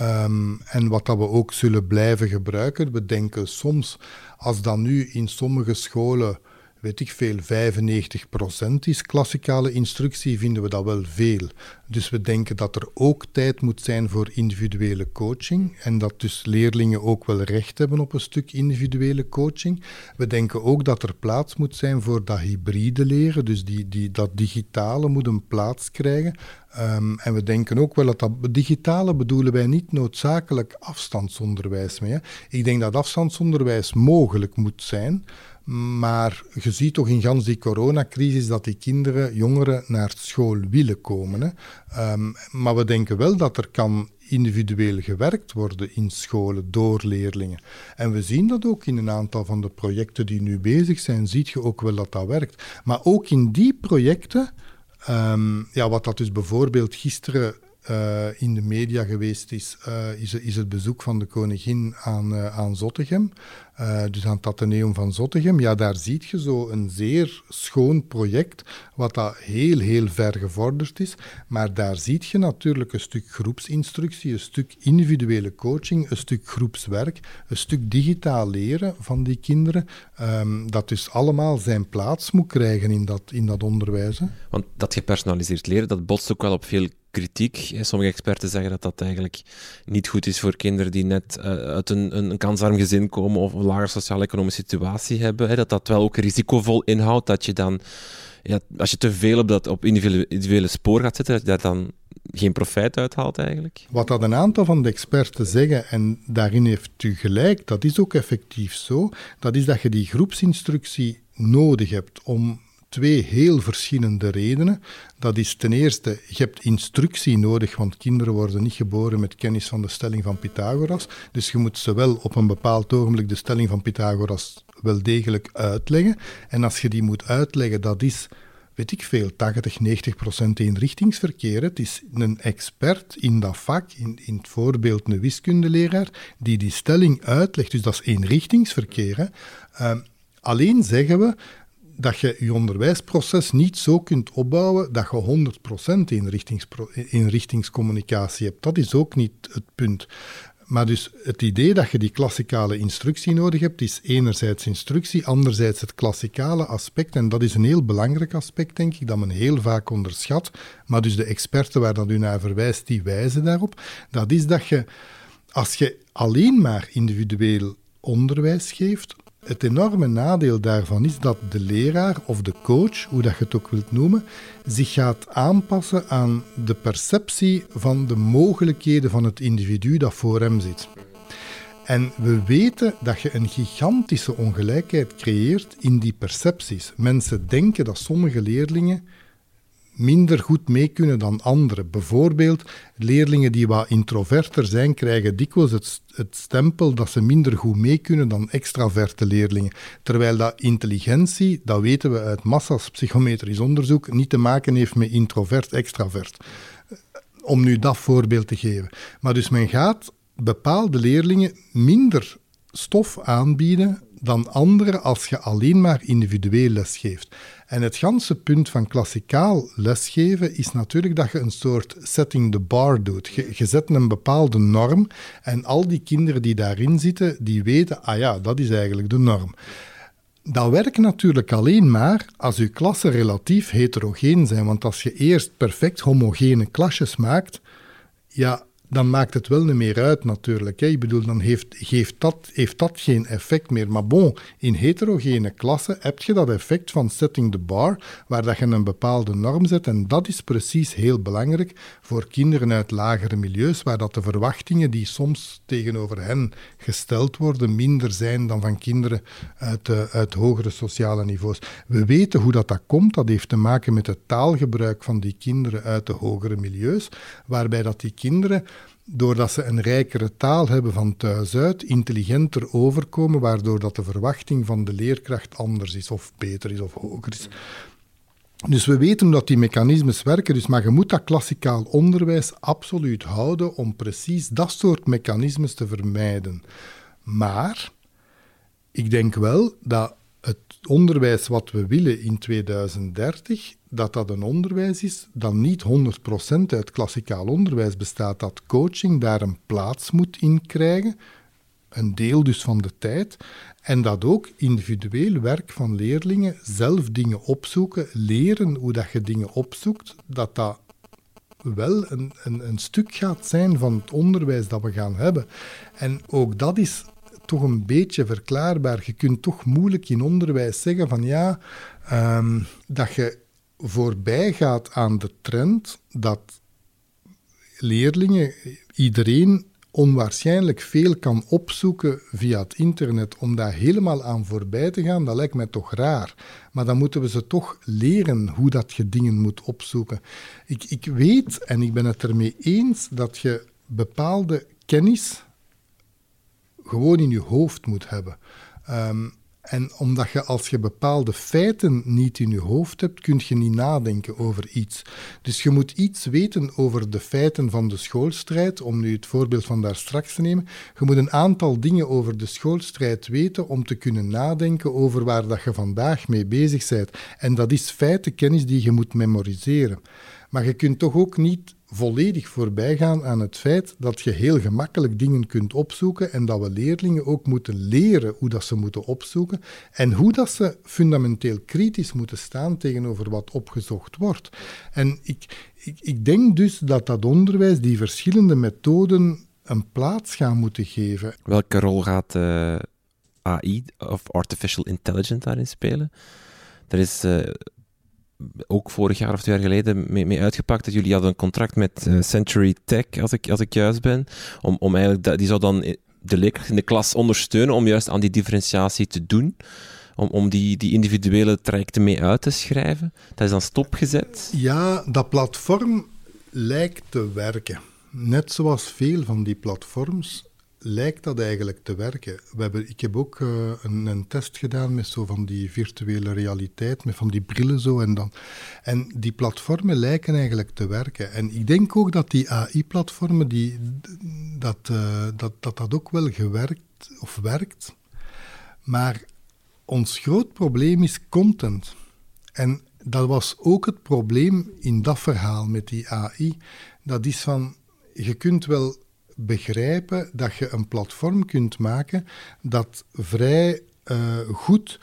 um, en wat dat we ook zullen blijven gebruiken. We denken soms, als dat nu in sommige scholen weet ik veel, 95% is klassikale instructie, vinden we dat wel veel. Dus we denken dat er ook tijd moet zijn voor individuele coaching en dat dus leerlingen ook wel recht hebben op een stuk individuele coaching. We denken ook dat er plaats moet zijn voor dat hybride leren, dus die, die, dat digitale moet een plaats krijgen. Um, en we denken ook wel dat dat digitale bedoelen wij niet noodzakelijk afstandsonderwijs mee. Ik denk dat afstandsonderwijs mogelijk moet zijn, maar je ziet toch in gans die coronacrisis dat die kinderen, jongeren, naar school willen komen. Hè. Um, maar we denken wel dat er kan individueel gewerkt worden in scholen door leerlingen. En we zien dat ook in een aantal van de projecten die nu bezig zijn, ziet je ook wel dat dat werkt. Maar ook in die projecten, um, ja, wat dat dus bijvoorbeeld gisteren uh, in de media geweest is, uh, is, is, het bezoek van de koningin aan, uh, aan Zottegem. Uh, dus aan het Atheneum van Zottegem, ja, daar zie je zo een zeer schoon project, wat dat heel, heel ver gevorderd is. Maar daar zie je natuurlijk een stuk groepsinstructie, een stuk individuele coaching, een stuk groepswerk, een stuk digitaal leren van die kinderen, um, dat dus allemaal zijn plaats moet krijgen in dat, in dat onderwijs. Want dat gepersonaliseerd leren, dat botst ook wel op veel kritiek. Sommige experten zeggen dat dat eigenlijk niet goed is voor kinderen die net uh, uit een, een kansarm gezin komen of lage sociaal-economische situatie hebben, hè, dat dat wel ook risicovol inhoudt, dat je dan, ja, als je te veel op dat op individuele, individuele spoor gaat zetten, dat je daar dan geen profijt uithaalt eigenlijk? Wat dat een aantal van de experten zeggen, en daarin heeft u gelijk, dat is ook effectief zo, dat is dat je die groepsinstructie nodig hebt om twee heel verschillende redenen. Dat is ten eerste, je hebt instructie nodig, want kinderen worden niet geboren met kennis van de stelling van Pythagoras. Dus je moet ze wel op een bepaald ogenblik de stelling van Pythagoras wel degelijk uitleggen. En als je die moet uitleggen, dat is weet ik veel, 80, 90 procent eenrichtingsverkeer. Het is een expert in dat vak, in, in het voorbeeld een wiskundeleraar, die die stelling uitlegt. Dus dat is eenrichtingsverkeer. Uh, alleen zeggen we, dat je je onderwijsproces niet zo kunt opbouwen dat je 100% inrichtingscommunicatie hebt. Dat is ook niet het punt. Maar dus het idee dat je die klassikale instructie nodig hebt, is enerzijds instructie, anderzijds het klassikale aspect. En dat is een heel belangrijk aspect, denk ik, dat men heel vaak onderschat. Maar dus de experten waar dat u naar verwijst, die wijzen daarop. Dat is dat je, als je alleen maar individueel onderwijs geeft, het enorme nadeel daarvan is dat de leraar of de coach, hoe dat je het ook wilt noemen, zich gaat aanpassen aan de perceptie van de mogelijkheden van het individu dat voor hem zit. En we weten dat je een gigantische ongelijkheid creëert in die percepties. Mensen denken dat sommige leerlingen minder goed mee kunnen dan anderen. Bijvoorbeeld, leerlingen die wat introverter zijn, krijgen dikwijls het, het stempel dat ze minder goed mee kunnen dan extraverte leerlingen. Terwijl dat intelligentie, dat weten we uit massa's psychometrisch onderzoek, niet te maken heeft met introvert-extravert. Om nu dat voorbeeld te geven. Maar dus men gaat bepaalde leerlingen minder stof aanbieden dan anderen als je alleen maar individueel lesgeeft. En het ganse punt van klassikaal lesgeven is natuurlijk dat je een soort setting the bar doet. Je, je zet een bepaalde norm en al die kinderen die daarin zitten, die weten, ah ja, dat is eigenlijk de norm. Dat werkt natuurlijk alleen maar als je klassen relatief heterogeen zijn. Want als je eerst perfect homogene klasjes maakt, ja, dan maakt het wel niet meer uit natuurlijk. Hè. Ik bedoel, dan heeft, geeft dat, heeft dat geen effect meer. Maar bon, in heterogene klassen heb je dat effect van setting the bar, waar dat je een bepaalde norm zet. En dat is precies heel belangrijk voor kinderen uit lagere milieus, waar dat de verwachtingen die soms tegenover hen gesteld worden, minder zijn dan van kinderen uit, uit hogere sociale niveaus. We weten hoe dat, dat komt. Dat heeft te maken met het taalgebruik van die kinderen uit de hogere milieus, waarbij dat die kinderen doordat ze een rijkere taal hebben van thuis uit, intelligenter overkomen, waardoor dat de verwachting van de leerkracht anders is, of beter is, of hoger is. Dus we weten dat die mechanismes werken, dus, maar je moet dat klassikaal onderwijs absoluut houden om precies dat soort mechanismes te vermijden. Maar ik denk wel dat het onderwijs wat we willen in 2030, dat dat een onderwijs is dat niet 100% uit klassikaal onderwijs bestaat, dat coaching daar een plaats moet in krijgen, een deel dus van de tijd, en dat ook individueel werk van leerlingen zelf dingen opzoeken, leren hoe dat je dingen opzoekt, dat dat wel een, een, een stuk gaat zijn van het onderwijs dat we gaan hebben. En ook dat is toch een beetje verklaarbaar. Je kunt toch moeilijk in onderwijs zeggen van ja, um, dat je voorbij gaat aan de trend dat leerlingen, iedereen onwaarschijnlijk veel kan opzoeken via het internet. Om daar helemaal aan voorbij te gaan, dat lijkt mij toch raar. Maar dan moeten we ze toch leren hoe dat je dingen moet opzoeken. Ik, ik weet, en ik ben het ermee eens, dat je bepaalde kennis gewoon in je hoofd moet hebben. Um, en omdat je als je bepaalde feiten niet in je hoofd hebt, kun je niet nadenken over iets. Dus je moet iets weten over de feiten van de schoolstrijd, om nu het voorbeeld van daar straks te nemen. Je moet een aantal dingen over de schoolstrijd weten om te kunnen nadenken over waar dat je vandaag mee bezig bent. En dat is feitenkennis die je moet memoriseren. Maar je kunt toch ook niet volledig voorbij gaan aan het feit dat je heel gemakkelijk dingen kunt opzoeken en dat we leerlingen ook moeten leren hoe dat ze moeten opzoeken en hoe dat ze fundamenteel kritisch moeten staan tegenover wat opgezocht wordt. En ik, ik, ik denk dus dat dat onderwijs die verschillende methoden een plaats gaan moeten geven. Welke rol gaat eh, AI of Artificial Intelligence daarin spelen? Er is uh, ook vorig jaar of twee jaar geleden mee, mee uitgepakt. Dat jullie hadden een contract met uh, Century Tech, als ik, als ik juist ben. Om, om eigenlijk, die zou dan de leerkracht in de klas ondersteunen om juist aan die differentiatie te doen. Om, om die, die individuele trajecten mee uit te schrijven. Dat is dan stopgezet. Ja, dat platform lijkt te werken. Net zoals veel van die platforms lijkt dat eigenlijk te werken. We hebben, ik heb ook uh, een, een, test gedaan met zo van die virtuele realiteit, met van die brillen zo en dan. En die platformen lijken eigenlijk te werken. En ik denk ook dat die AI-platformen, die, dat, uh, dat, dat dat ook wel gewerkt of werkt. Maar ons groot probleem is content. En dat was ook het probleem in dat verhaal met die AI. Dat is van, je kunt wel begrijpen dat je een platform kunt maken dat vrij uh, goed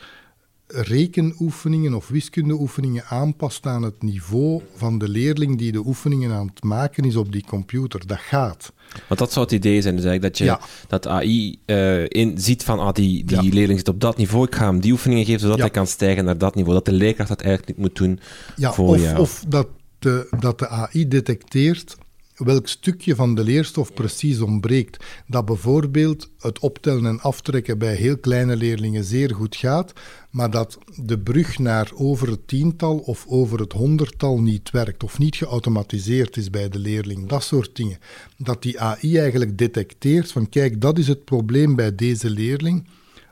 rekenoefeningen of wiskundeoefeningen aanpast aan het niveau van de leerling die de oefeningen aan het maken is op die computer. Dat gaat. Want dat zou het idee zijn, dus eigenlijk dat je dat AI uh, in, ziet van ah, die, die leerling zit op dat niveau, ik ga hem die oefeningen geven zodat hij kan stijgen naar dat niveau. Dat de leerkracht dat eigenlijk niet moet doen voor of, jou. Of dat de, dat de AI detecteert welk stukje van de leerstof precies ontbreekt. Dat bijvoorbeeld het optellen en aftrekken bij heel kleine leerlingen zeer goed gaat, maar dat de brug naar over het tiental of over het honderdtal niet werkt of niet geautomatiseerd is bij de leerling. Dat soort dingen. Dat die AI eigenlijk detecteert van kijk, dat is het probleem bij deze leerling.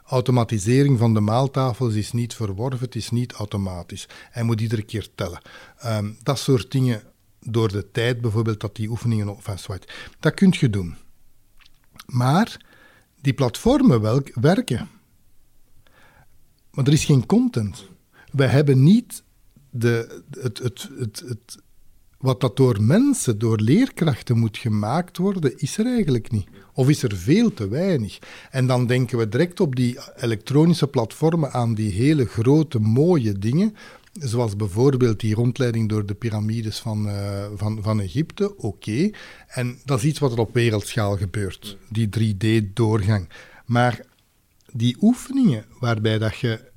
Automatisering van de maaltafels is niet verworven, het is niet automatisch. Hij moet iedere keer tellen. Ehm, dat soort dingen door de tijd bijvoorbeeld dat die oefeningen op vastwaait. Dat kun je doen. Maar die platformen welk, werken. Maar er is geen content. Wij hebben niet de, het, het, het, het, wat dat door mensen, door leerkrachten moet gemaakt worden, is er eigenlijk niet. Of is er veel te weinig. En dan denken we direct op die elektronische platformen aan die hele grote, mooie dingen. Zoals bijvoorbeeld die rondleiding door de piramides van, uh, van, van Egypte, oké. En dat is iets wat er op wereldschaal gebeurt, die 3D-doorgang. Maar die oefeningen waarbij dat je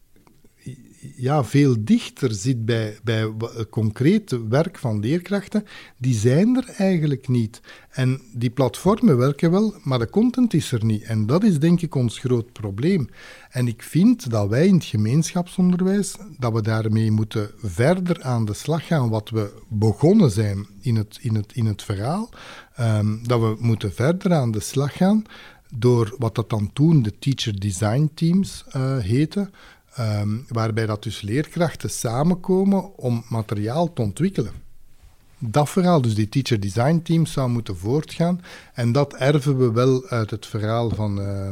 ja, veel dichter zit bij, bij het concrete werk van leerkrachten, die zijn er eigenlijk niet. En die platformen werken wel, maar de content is er niet. En dat is denk ik ons groot probleem. En ik vind dat wij in het gemeenschapsonderwijs, dat we daarmee moeten verder aan de slag gaan, wat we begonnen zijn in het, in het, in het verhaal, um, dat we moeten verder aan de slag gaan door wat dat dan toen de Teacher Design Teams uh, heten, Um, waarbij dat dus leerkrachten samenkomen om materiaal te ontwikkelen. Dat verhaal, dus die teacher design teams, zou moeten voortgaan. En dat erven we wel uit het verhaal van uh,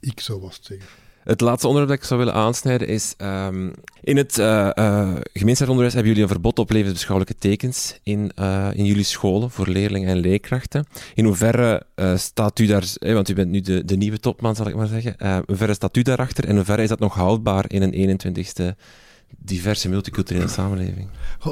ik, zo was zeggen. Het laatste onderwerp dat ik zou willen aansnijden is... Um, in het uh, uh, gemeenschapsonderwijs hebben jullie een verbod op levensbeschouwelijke tekens in, uh, in jullie scholen voor leerlingen en leerkrachten. In hoeverre staat u daar... Eh, want u bent nu de, de nieuwe topman, zal ik maar zeggen. in hoeverre staat u daarachter en in hoeverre is dat nog houdbaar in een 21ste diverse multiculturele samenleving?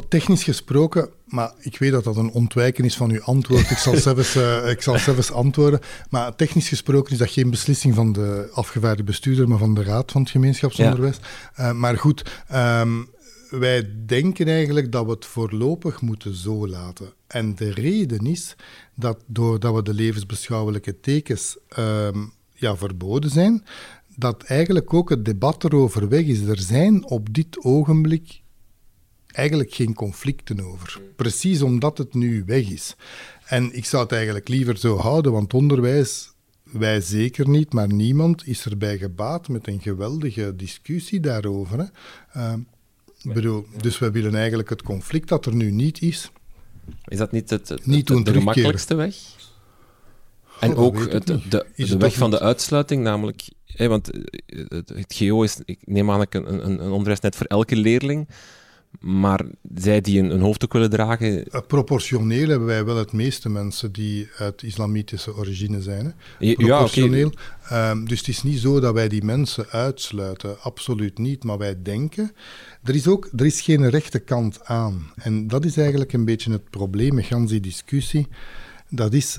technisch gesproken, maar ik weet dat dat een ontwijken is van uw antwoord. Ik zal [laughs] zelfs, uh, ik zal zelfs antwoorden. Maar technisch gesproken is dat geen beslissing van de afgevaardigde bestuurder, maar van de Raad van het Gemeenschapsonderwijs. Ja. Uh, maar goed, um, wij denken eigenlijk dat we het voorlopig moeten zo laten. En de reden is dat doordat we de levensbeschouwelijke tekens um, ja, verboden zijn, dat eigenlijk ook het debat erover weg is. Er zijn op dit ogenblik eigenlijk geen conflicten over. Precies omdat het nu weg is. En ik zou het eigenlijk liever zo houden, want onderwijs, wij zeker niet, maar niemand is erbij gebaat met een geweldige discussie daarover. Hè. Uh, bedoel, dus we willen eigenlijk het conflict dat er nu niet is. Is dat niet het, het, niet de, de gemakkelijkste weg? En ook het, de, de weg van de uitsluiting, namelijk want eh, het, het GO is, ik neem aan, een, een, een onderwijsnet voor elke leerling. Maar zij die een, een hoofddoek willen dragen. Uh, proportioneel hebben wij wel het meeste mensen die uit islamitische origine zijn. Hè? Proportioneel. Ja, um, dus het is niet zo dat wij die mensen uitsluiten, absoluut niet. Maar wij denken, er is ook er is geen rechte kant aan. En dat is eigenlijk een beetje het probleem met die discussie. Dat is,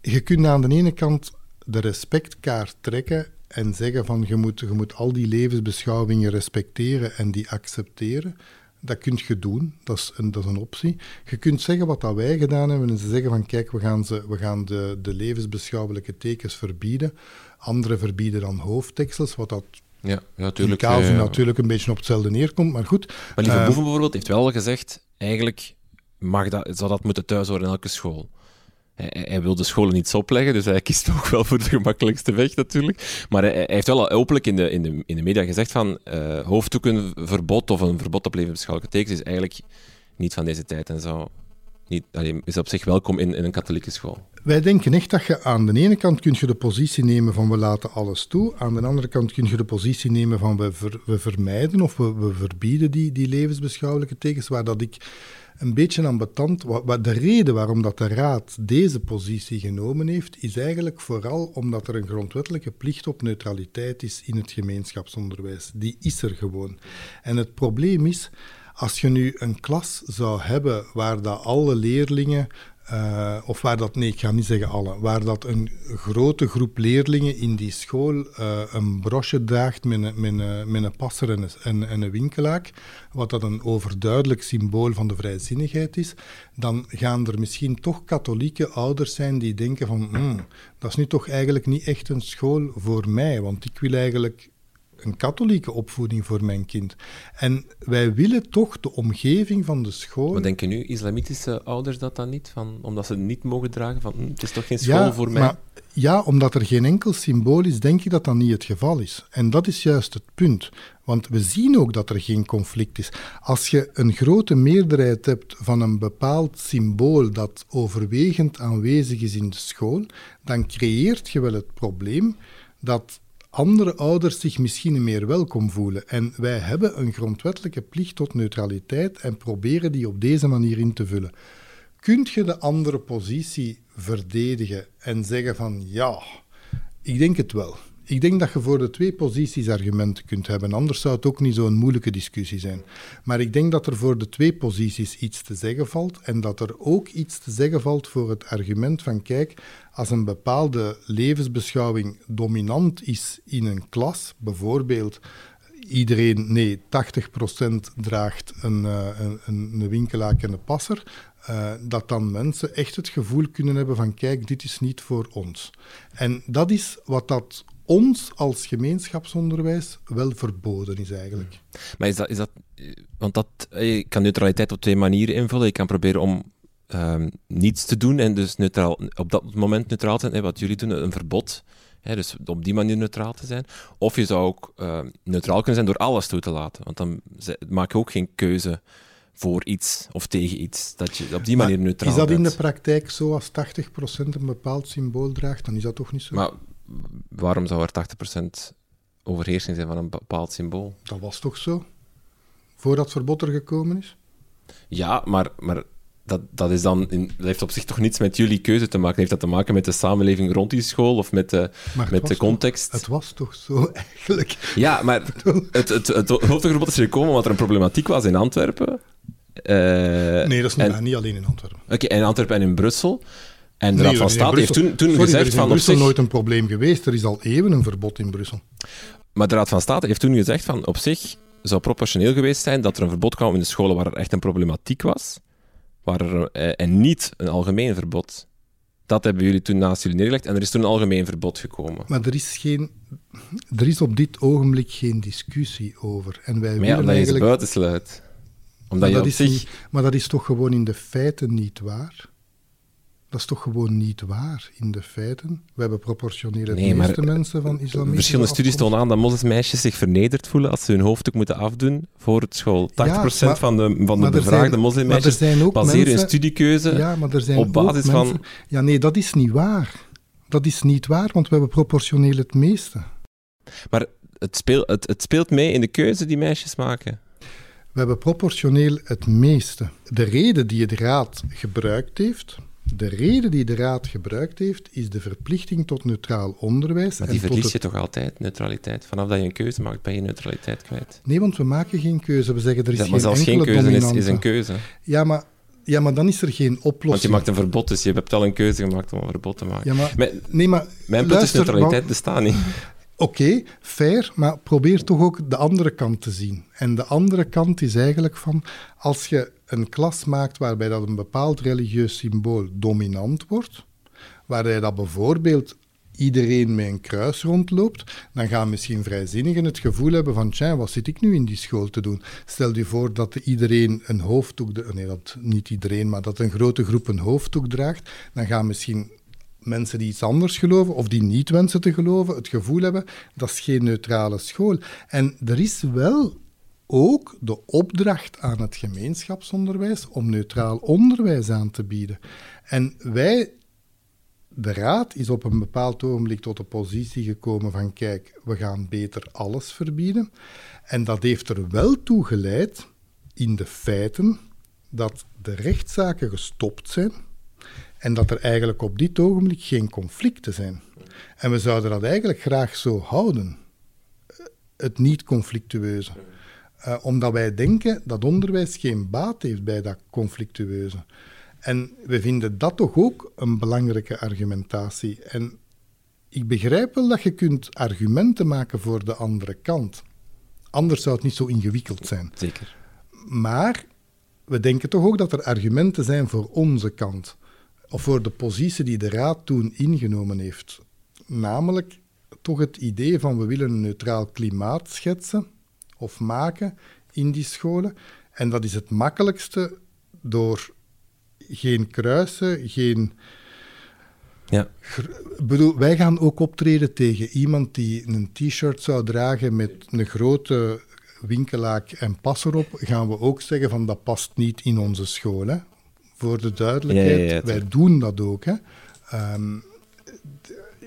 je kunt aan de ene kant de respectkaart trekken en zeggen van je moet, je moet al die levensbeschouwingen respecteren en die accepteren. Dat kun je doen, dat is, een, dat is een optie. Je kunt zeggen wat dat wij gedaan hebben en ze zeggen van kijk, we gaan, ze, we gaan de, de levensbeschouwelijke tekens verbieden. Anderen verbieden dan hoofdtekstels, wat dat ja, natuurlijk, in Calvin natuurlijk een beetje op hetzelfde neerkomt, maar goed. Maar Lieve uh, Boeven bijvoorbeeld heeft wel gezegd, eigenlijk mag dat, zou dat moeten thuis horen in elke school hij, wil de scholen niet opleggen, dus hij kiest [laughs] ook wel voor de gemakkelijkste weg natuurlijk. Maar hij, heeft wel openlijk in de, in de, in de media gezegd van uh, hoofddoekenverbod of een verbod op levensbeschouwelijke tekens is eigenlijk niet van deze tijd en zo. Niet, is op zich welkom in, in een katholieke school. Wij denken echt dat je aan de ene kant kun je de positie nemen van we laten alles toe, aan de andere kant kun je de positie nemen van we, we vermijden of we, we verbieden die, die levensbeschouwelijke tekens, waar dat ik een beetje ambetant. De reden waarom dat de Raad deze positie genomen heeft, is eigenlijk vooral omdat er een grondwettelijke plicht op neutraliteit is in het gemeenschapsonderwijs. Die is er gewoon. En het probleem is, als je nu een klas zou hebben waar dat alle leerlingen uh, of waar dat, nee, ik ga niet zeggen alle, waar dat een grote groep leerlingen in die school uh, een brosje draagt met een, met een, met een passer en een, en een winkelaak, wat dat een overduidelijk symbool van de vrijzinnigheid is, dan gaan er misschien toch katholieke ouders zijn die denken van, mm, dat is nu toch eigenlijk niet echt een school voor mij, want ik wil eigenlijk een katholieke opvoeding voor mijn kind. En wij willen toch de omgeving van de school. Maar denken nu islamitische ouders dat dan niet? Van, omdat ze het niet mogen dragen? Van, hm, het is toch geen school voor mij? Maar, ja, omdat er geen enkel symbool is, denk ik dat dat niet het geval is. En dat is juist het punt. Want we zien ook dat er geen conflict is. Als je een grote meerderheid hebt van een bepaald symbool dat overwegend aanwezig is in de school, dan creëert je wel het probleem dat andere ouders zich misschien meer welkom voelen. En wij hebben een grondwettelijke plicht tot neutraliteit en proberen die op deze manier in te vullen. Kunt je de andere positie verdedigen en zeggen van ja, ik denk het wel. Ik denk dat je voor de twee posities argumenten kunt hebben, anders zou het ook niet zo'n moeilijke discussie zijn. Maar ik denk dat er voor de twee posities iets te zeggen valt en dat er ook iets te zeggen valt voor het argument van kijk, als een bepaalde levensbeschouwing dominant is in een klas, bijvoorbeeld iedereen, nee, 80% draagt een, uh, een, een winkelaak en een passer, uh, dat dan mensen echt het gevoel kunnen hebben van kijk, dit is niet voor ons. En dat is wat dat ons als gemeenschapsonderwijs wel verboden is eigenlijk. Maar is dat, is dat want dat, je kan neutraliteit op twee manieren invullen. Je kan proberen om um, niets te doen en dus neutraal, op dat moment neutraal zijn. Hè, wat jullie doen, een verbod. Hè, dus op die manier neutraal te zijn. Of je zou ook uh, neutraal kunnen zijn door alles toe te laten. Want dan maak je ook geen keuze voor iets of tegen iets. Dat je op die manier neutraal Is dat in de praktijk zo als 80% een bepaald symbool draagt? Dan is dat toch niet zo? Maar waarom zou er 80% overheersing zijn van een bepaald symbool? Dat was toch zo? Voordat het verbod er gekomen is? Ja, maar, maar dat, dat, is dan in, dat heeft op zich toch niets met jullie keuze te maken. Heeft dat te maken met de samenleving rond die school of met de, met de context? het was toch zo [laughs] eigenlijk? Ja, maar het, het, het, hoofdverbod is gekomen omdat er een problematiek was in Antwerpen. Uh, nee, dat is niet, niet alleen in Antwerpen. Oké, in Antwerpen en in Brussel. En de Raad van State heeft toen, toen Sorry, gezegd... Er is in Brussel nooit een probleem geweest. Er is al eeuwen een verbod in Brussel. Maar de Raad van State heeft toen gezegd van op zich zou proportioneel geweest zijn dat er een verbod kwam in de scholen waar er echt een problematiek was, waar er, eh, en niet een algemeen verbod. Dat hebben jullie toen naast jullie neergelegd en er is toen een algemeen verbod gekomen. Maar er is, geen, er is op dit ogenblik geen discussie over. En wij maar ja, omdat eigenlijk... je ze buitensluit. Omdat maar, je dat is maar dat is toch gewoon in de feiten niet waar? Dat is toch gewoon niet waar in de feiten? We hebben proportioneel het meeste mensen van islamitische Verschillende studies tonen aan dat moslimmeisjes zich vernederd voelen als ze hun hoofddoek moeten afdoen voor het school. 80% ja, van de, van de bevraagde moslimmeisjes baseren hun studiekeuze ja, maar er zijn op basis van... Ja, nee, dat is niet waar. Dat is niet waar, want we hebben proportioneel het meeste. Maar het, speel, het, het speelt mee in de keuze die meisjes maken? We hebben proportioneel het meeste. De reden die de raad gebruikt heeft de reden die de Raad gebruikt heeft, is de verplichting tot neutraal onderwijs. Maar die verlies je toch altijd, neutraliteit? Vanaf dat je een keuze maakt, ben je neutraliteit kwijt. Nee, want we maken geen keuze. We zeggen er is ja, maar geen zelfs geen keuze is, is, een keuze. Ja, maar, ja, maar dan is er geen oplossing. Want je maakt een verbod, dus je hebt al een keuze gemaakt om een verbod te maken. Ja, maar, nee, maar, mijn punt is neutraliteit bestaat niet. [laughs] Oké, fair, maar probeer toch ook de andere kant te zien. En de andere kant is eigenlijk van, als je een klas maakt waarbij dat een bepaald religieus symbool dominant wordt, waarbij dat bijvoorbeeld iedereen met een kruis rondloopt, dan gaan misschien vrijzinnigen het gevoel hebben van, tja, wat zit ik nu in die school te doen? Stel je voor dat iedereen een hoofddoek, nee, dat niet iedereen, maar dat een grote groep een hoofddoek draagt, dan gaan misschien mensen die iets anders geloven of die niet wensen te geloven, het gevoel hebben dat is geen neutrale school. En er is wel ook de opdracht aan het gemeenschapsonderwijs om neutraal onderwijs aan te bieden. En wij, de Raad, is op een bepaald ogenblik tot de positie gekomen van kijk, we gaan beter alles verbieden. En dat heeft er wel toe geleid, in de feiten, dat de rechtszaken gestopt zijn en dat er eigenlijk op dit ogenblik geen conflicten zijn. En we zouden dat eigenlijk graag zo houden, het niet-conflictueuze. Uh, omdat wij denken dat onderwijs geen baat heeft bij dat conflictueuze. En we vinden dat toch ook een belangrijke argumentatie. En ik begrijp wel dat je kunt argumenten maken voor de andere kant. Anders zou het niet zo ingewikkeld zijn. Zeker. Maar we denken toch ook dat er argumenten zijn voor onze kant. Of voor de positie die de Raad toen ingenomen heeft. Namelijk toch het idee van we willen een neutraal klimaat schetsen of maken in die scholen. En dat is het makkelijkste door geen kruisen, geen. Ja. bedoel, wij gaan ook optreden tegen iemand die een t-shirt zou dragen met een grote winkelaak en pas erop. Gaan we ook zeggen van dat past niet in onze school. Hè? Voor de duidelijkheid, wij doen dat ook. Hè? Ehm,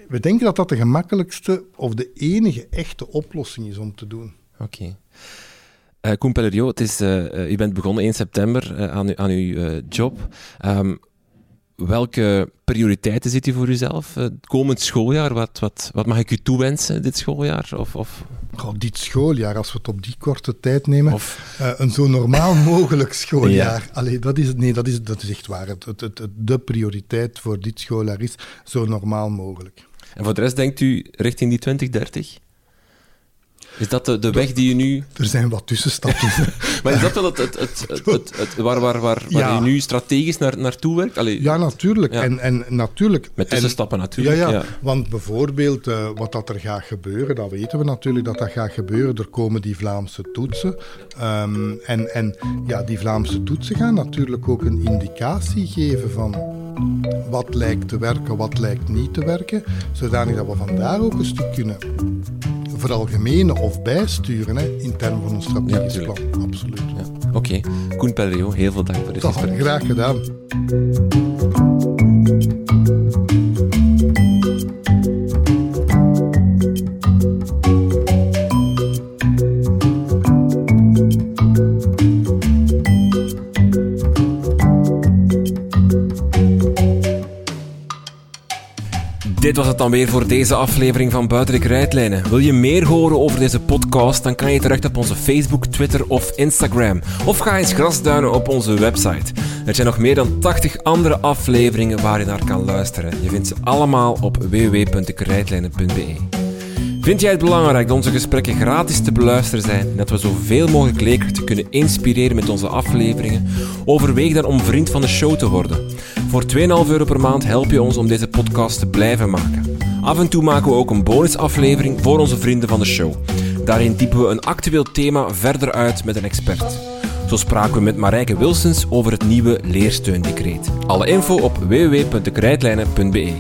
we denken dat dat de gemakkelijkste of de enige echte oplossing is om te doen. Oké. Uh, Koen Pellerio, het is, uh, u bent begonnen 1 september aan, aan uw job. Um, welke prioriteiten zit u voor uzelf? Het komend schooljaar, wat, wat, wat mag ik u toewensen dit schooljaar? Of, of... Oh, dit schooljaar, als we het op die korte tijd nemen, of... een zo normaal [laughs] mogelijk schooljaar. ja. Allee, dat is, nee, dat is, dat is echt waar. Het, het, het, de prioriteit voor dit schooljaar is zo normaal mogelijk. En voor de rest denkt u richting die 2030? Is dat de, de weg die je nu... Er zijn wat tussenstapjes. [laughs] maar is dat wel het, het, het, het, waar, waar, waar, waar je nu strategisch naar, naartoe werkt? Allee, ja, natuurlijk. En, en natuurlijk... Met tussenstappen natuurlijk. Ja, ja. want bijvoorbeeld uh, wat dat er gaat gebeuren, dat weten we natuurlijk dat dat gaat gebeuren. Er komen die Vlaamse toetsen. Um, en, en ja, die Vlaamse toetsen gaan natuurlijk ook een indicatie geven van wat lijkt te werken, wat lijkt niet te werken, zodanig dat we vandaar ook een stuk kunnen veralgemenen of bijsturen hè, in termen van een strategisch ja, plan. Absoluut. Ja. Oké, okay. Koen Pellerio, heel veel dank voor dit gesprek. Graag gedaan. Dit was het dan weer voor deze aflevering van Buiten de Krijtlijnen. Wil je meer horen over deze podcast? Dan kan je terecht op onze Facebook, Twitter of Instagram. Of ga eens grasduinen op onze website. Er zijn nog meer dan 80 andere afleveringen waar je naar kan luisteren. Je vindt ze allemaal op www.dekrijtlijnen.be. Vind jij het belangrijk dat onze gesprekken gratis te beluisteren zijn en dat we zoveel mogelijk leerkrachten kunnen inspireren met onze afleveringen? Overweeg dan om vriend van de show te worden. Voor 2,5 euro per maand help je ons om deze podcast te blijven maken. Af en toe maken we ook een bonusaflevering voor onze vrienden van de show. Daarin typen we een actueel thema verder uit met een expert. Zo spraken we met Marijke Wilsons over het nieuwe leersteundecreet. Alle info op www.dekrijtlijnen.be.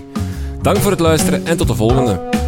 Dank voor het luisteren en tot de volgende.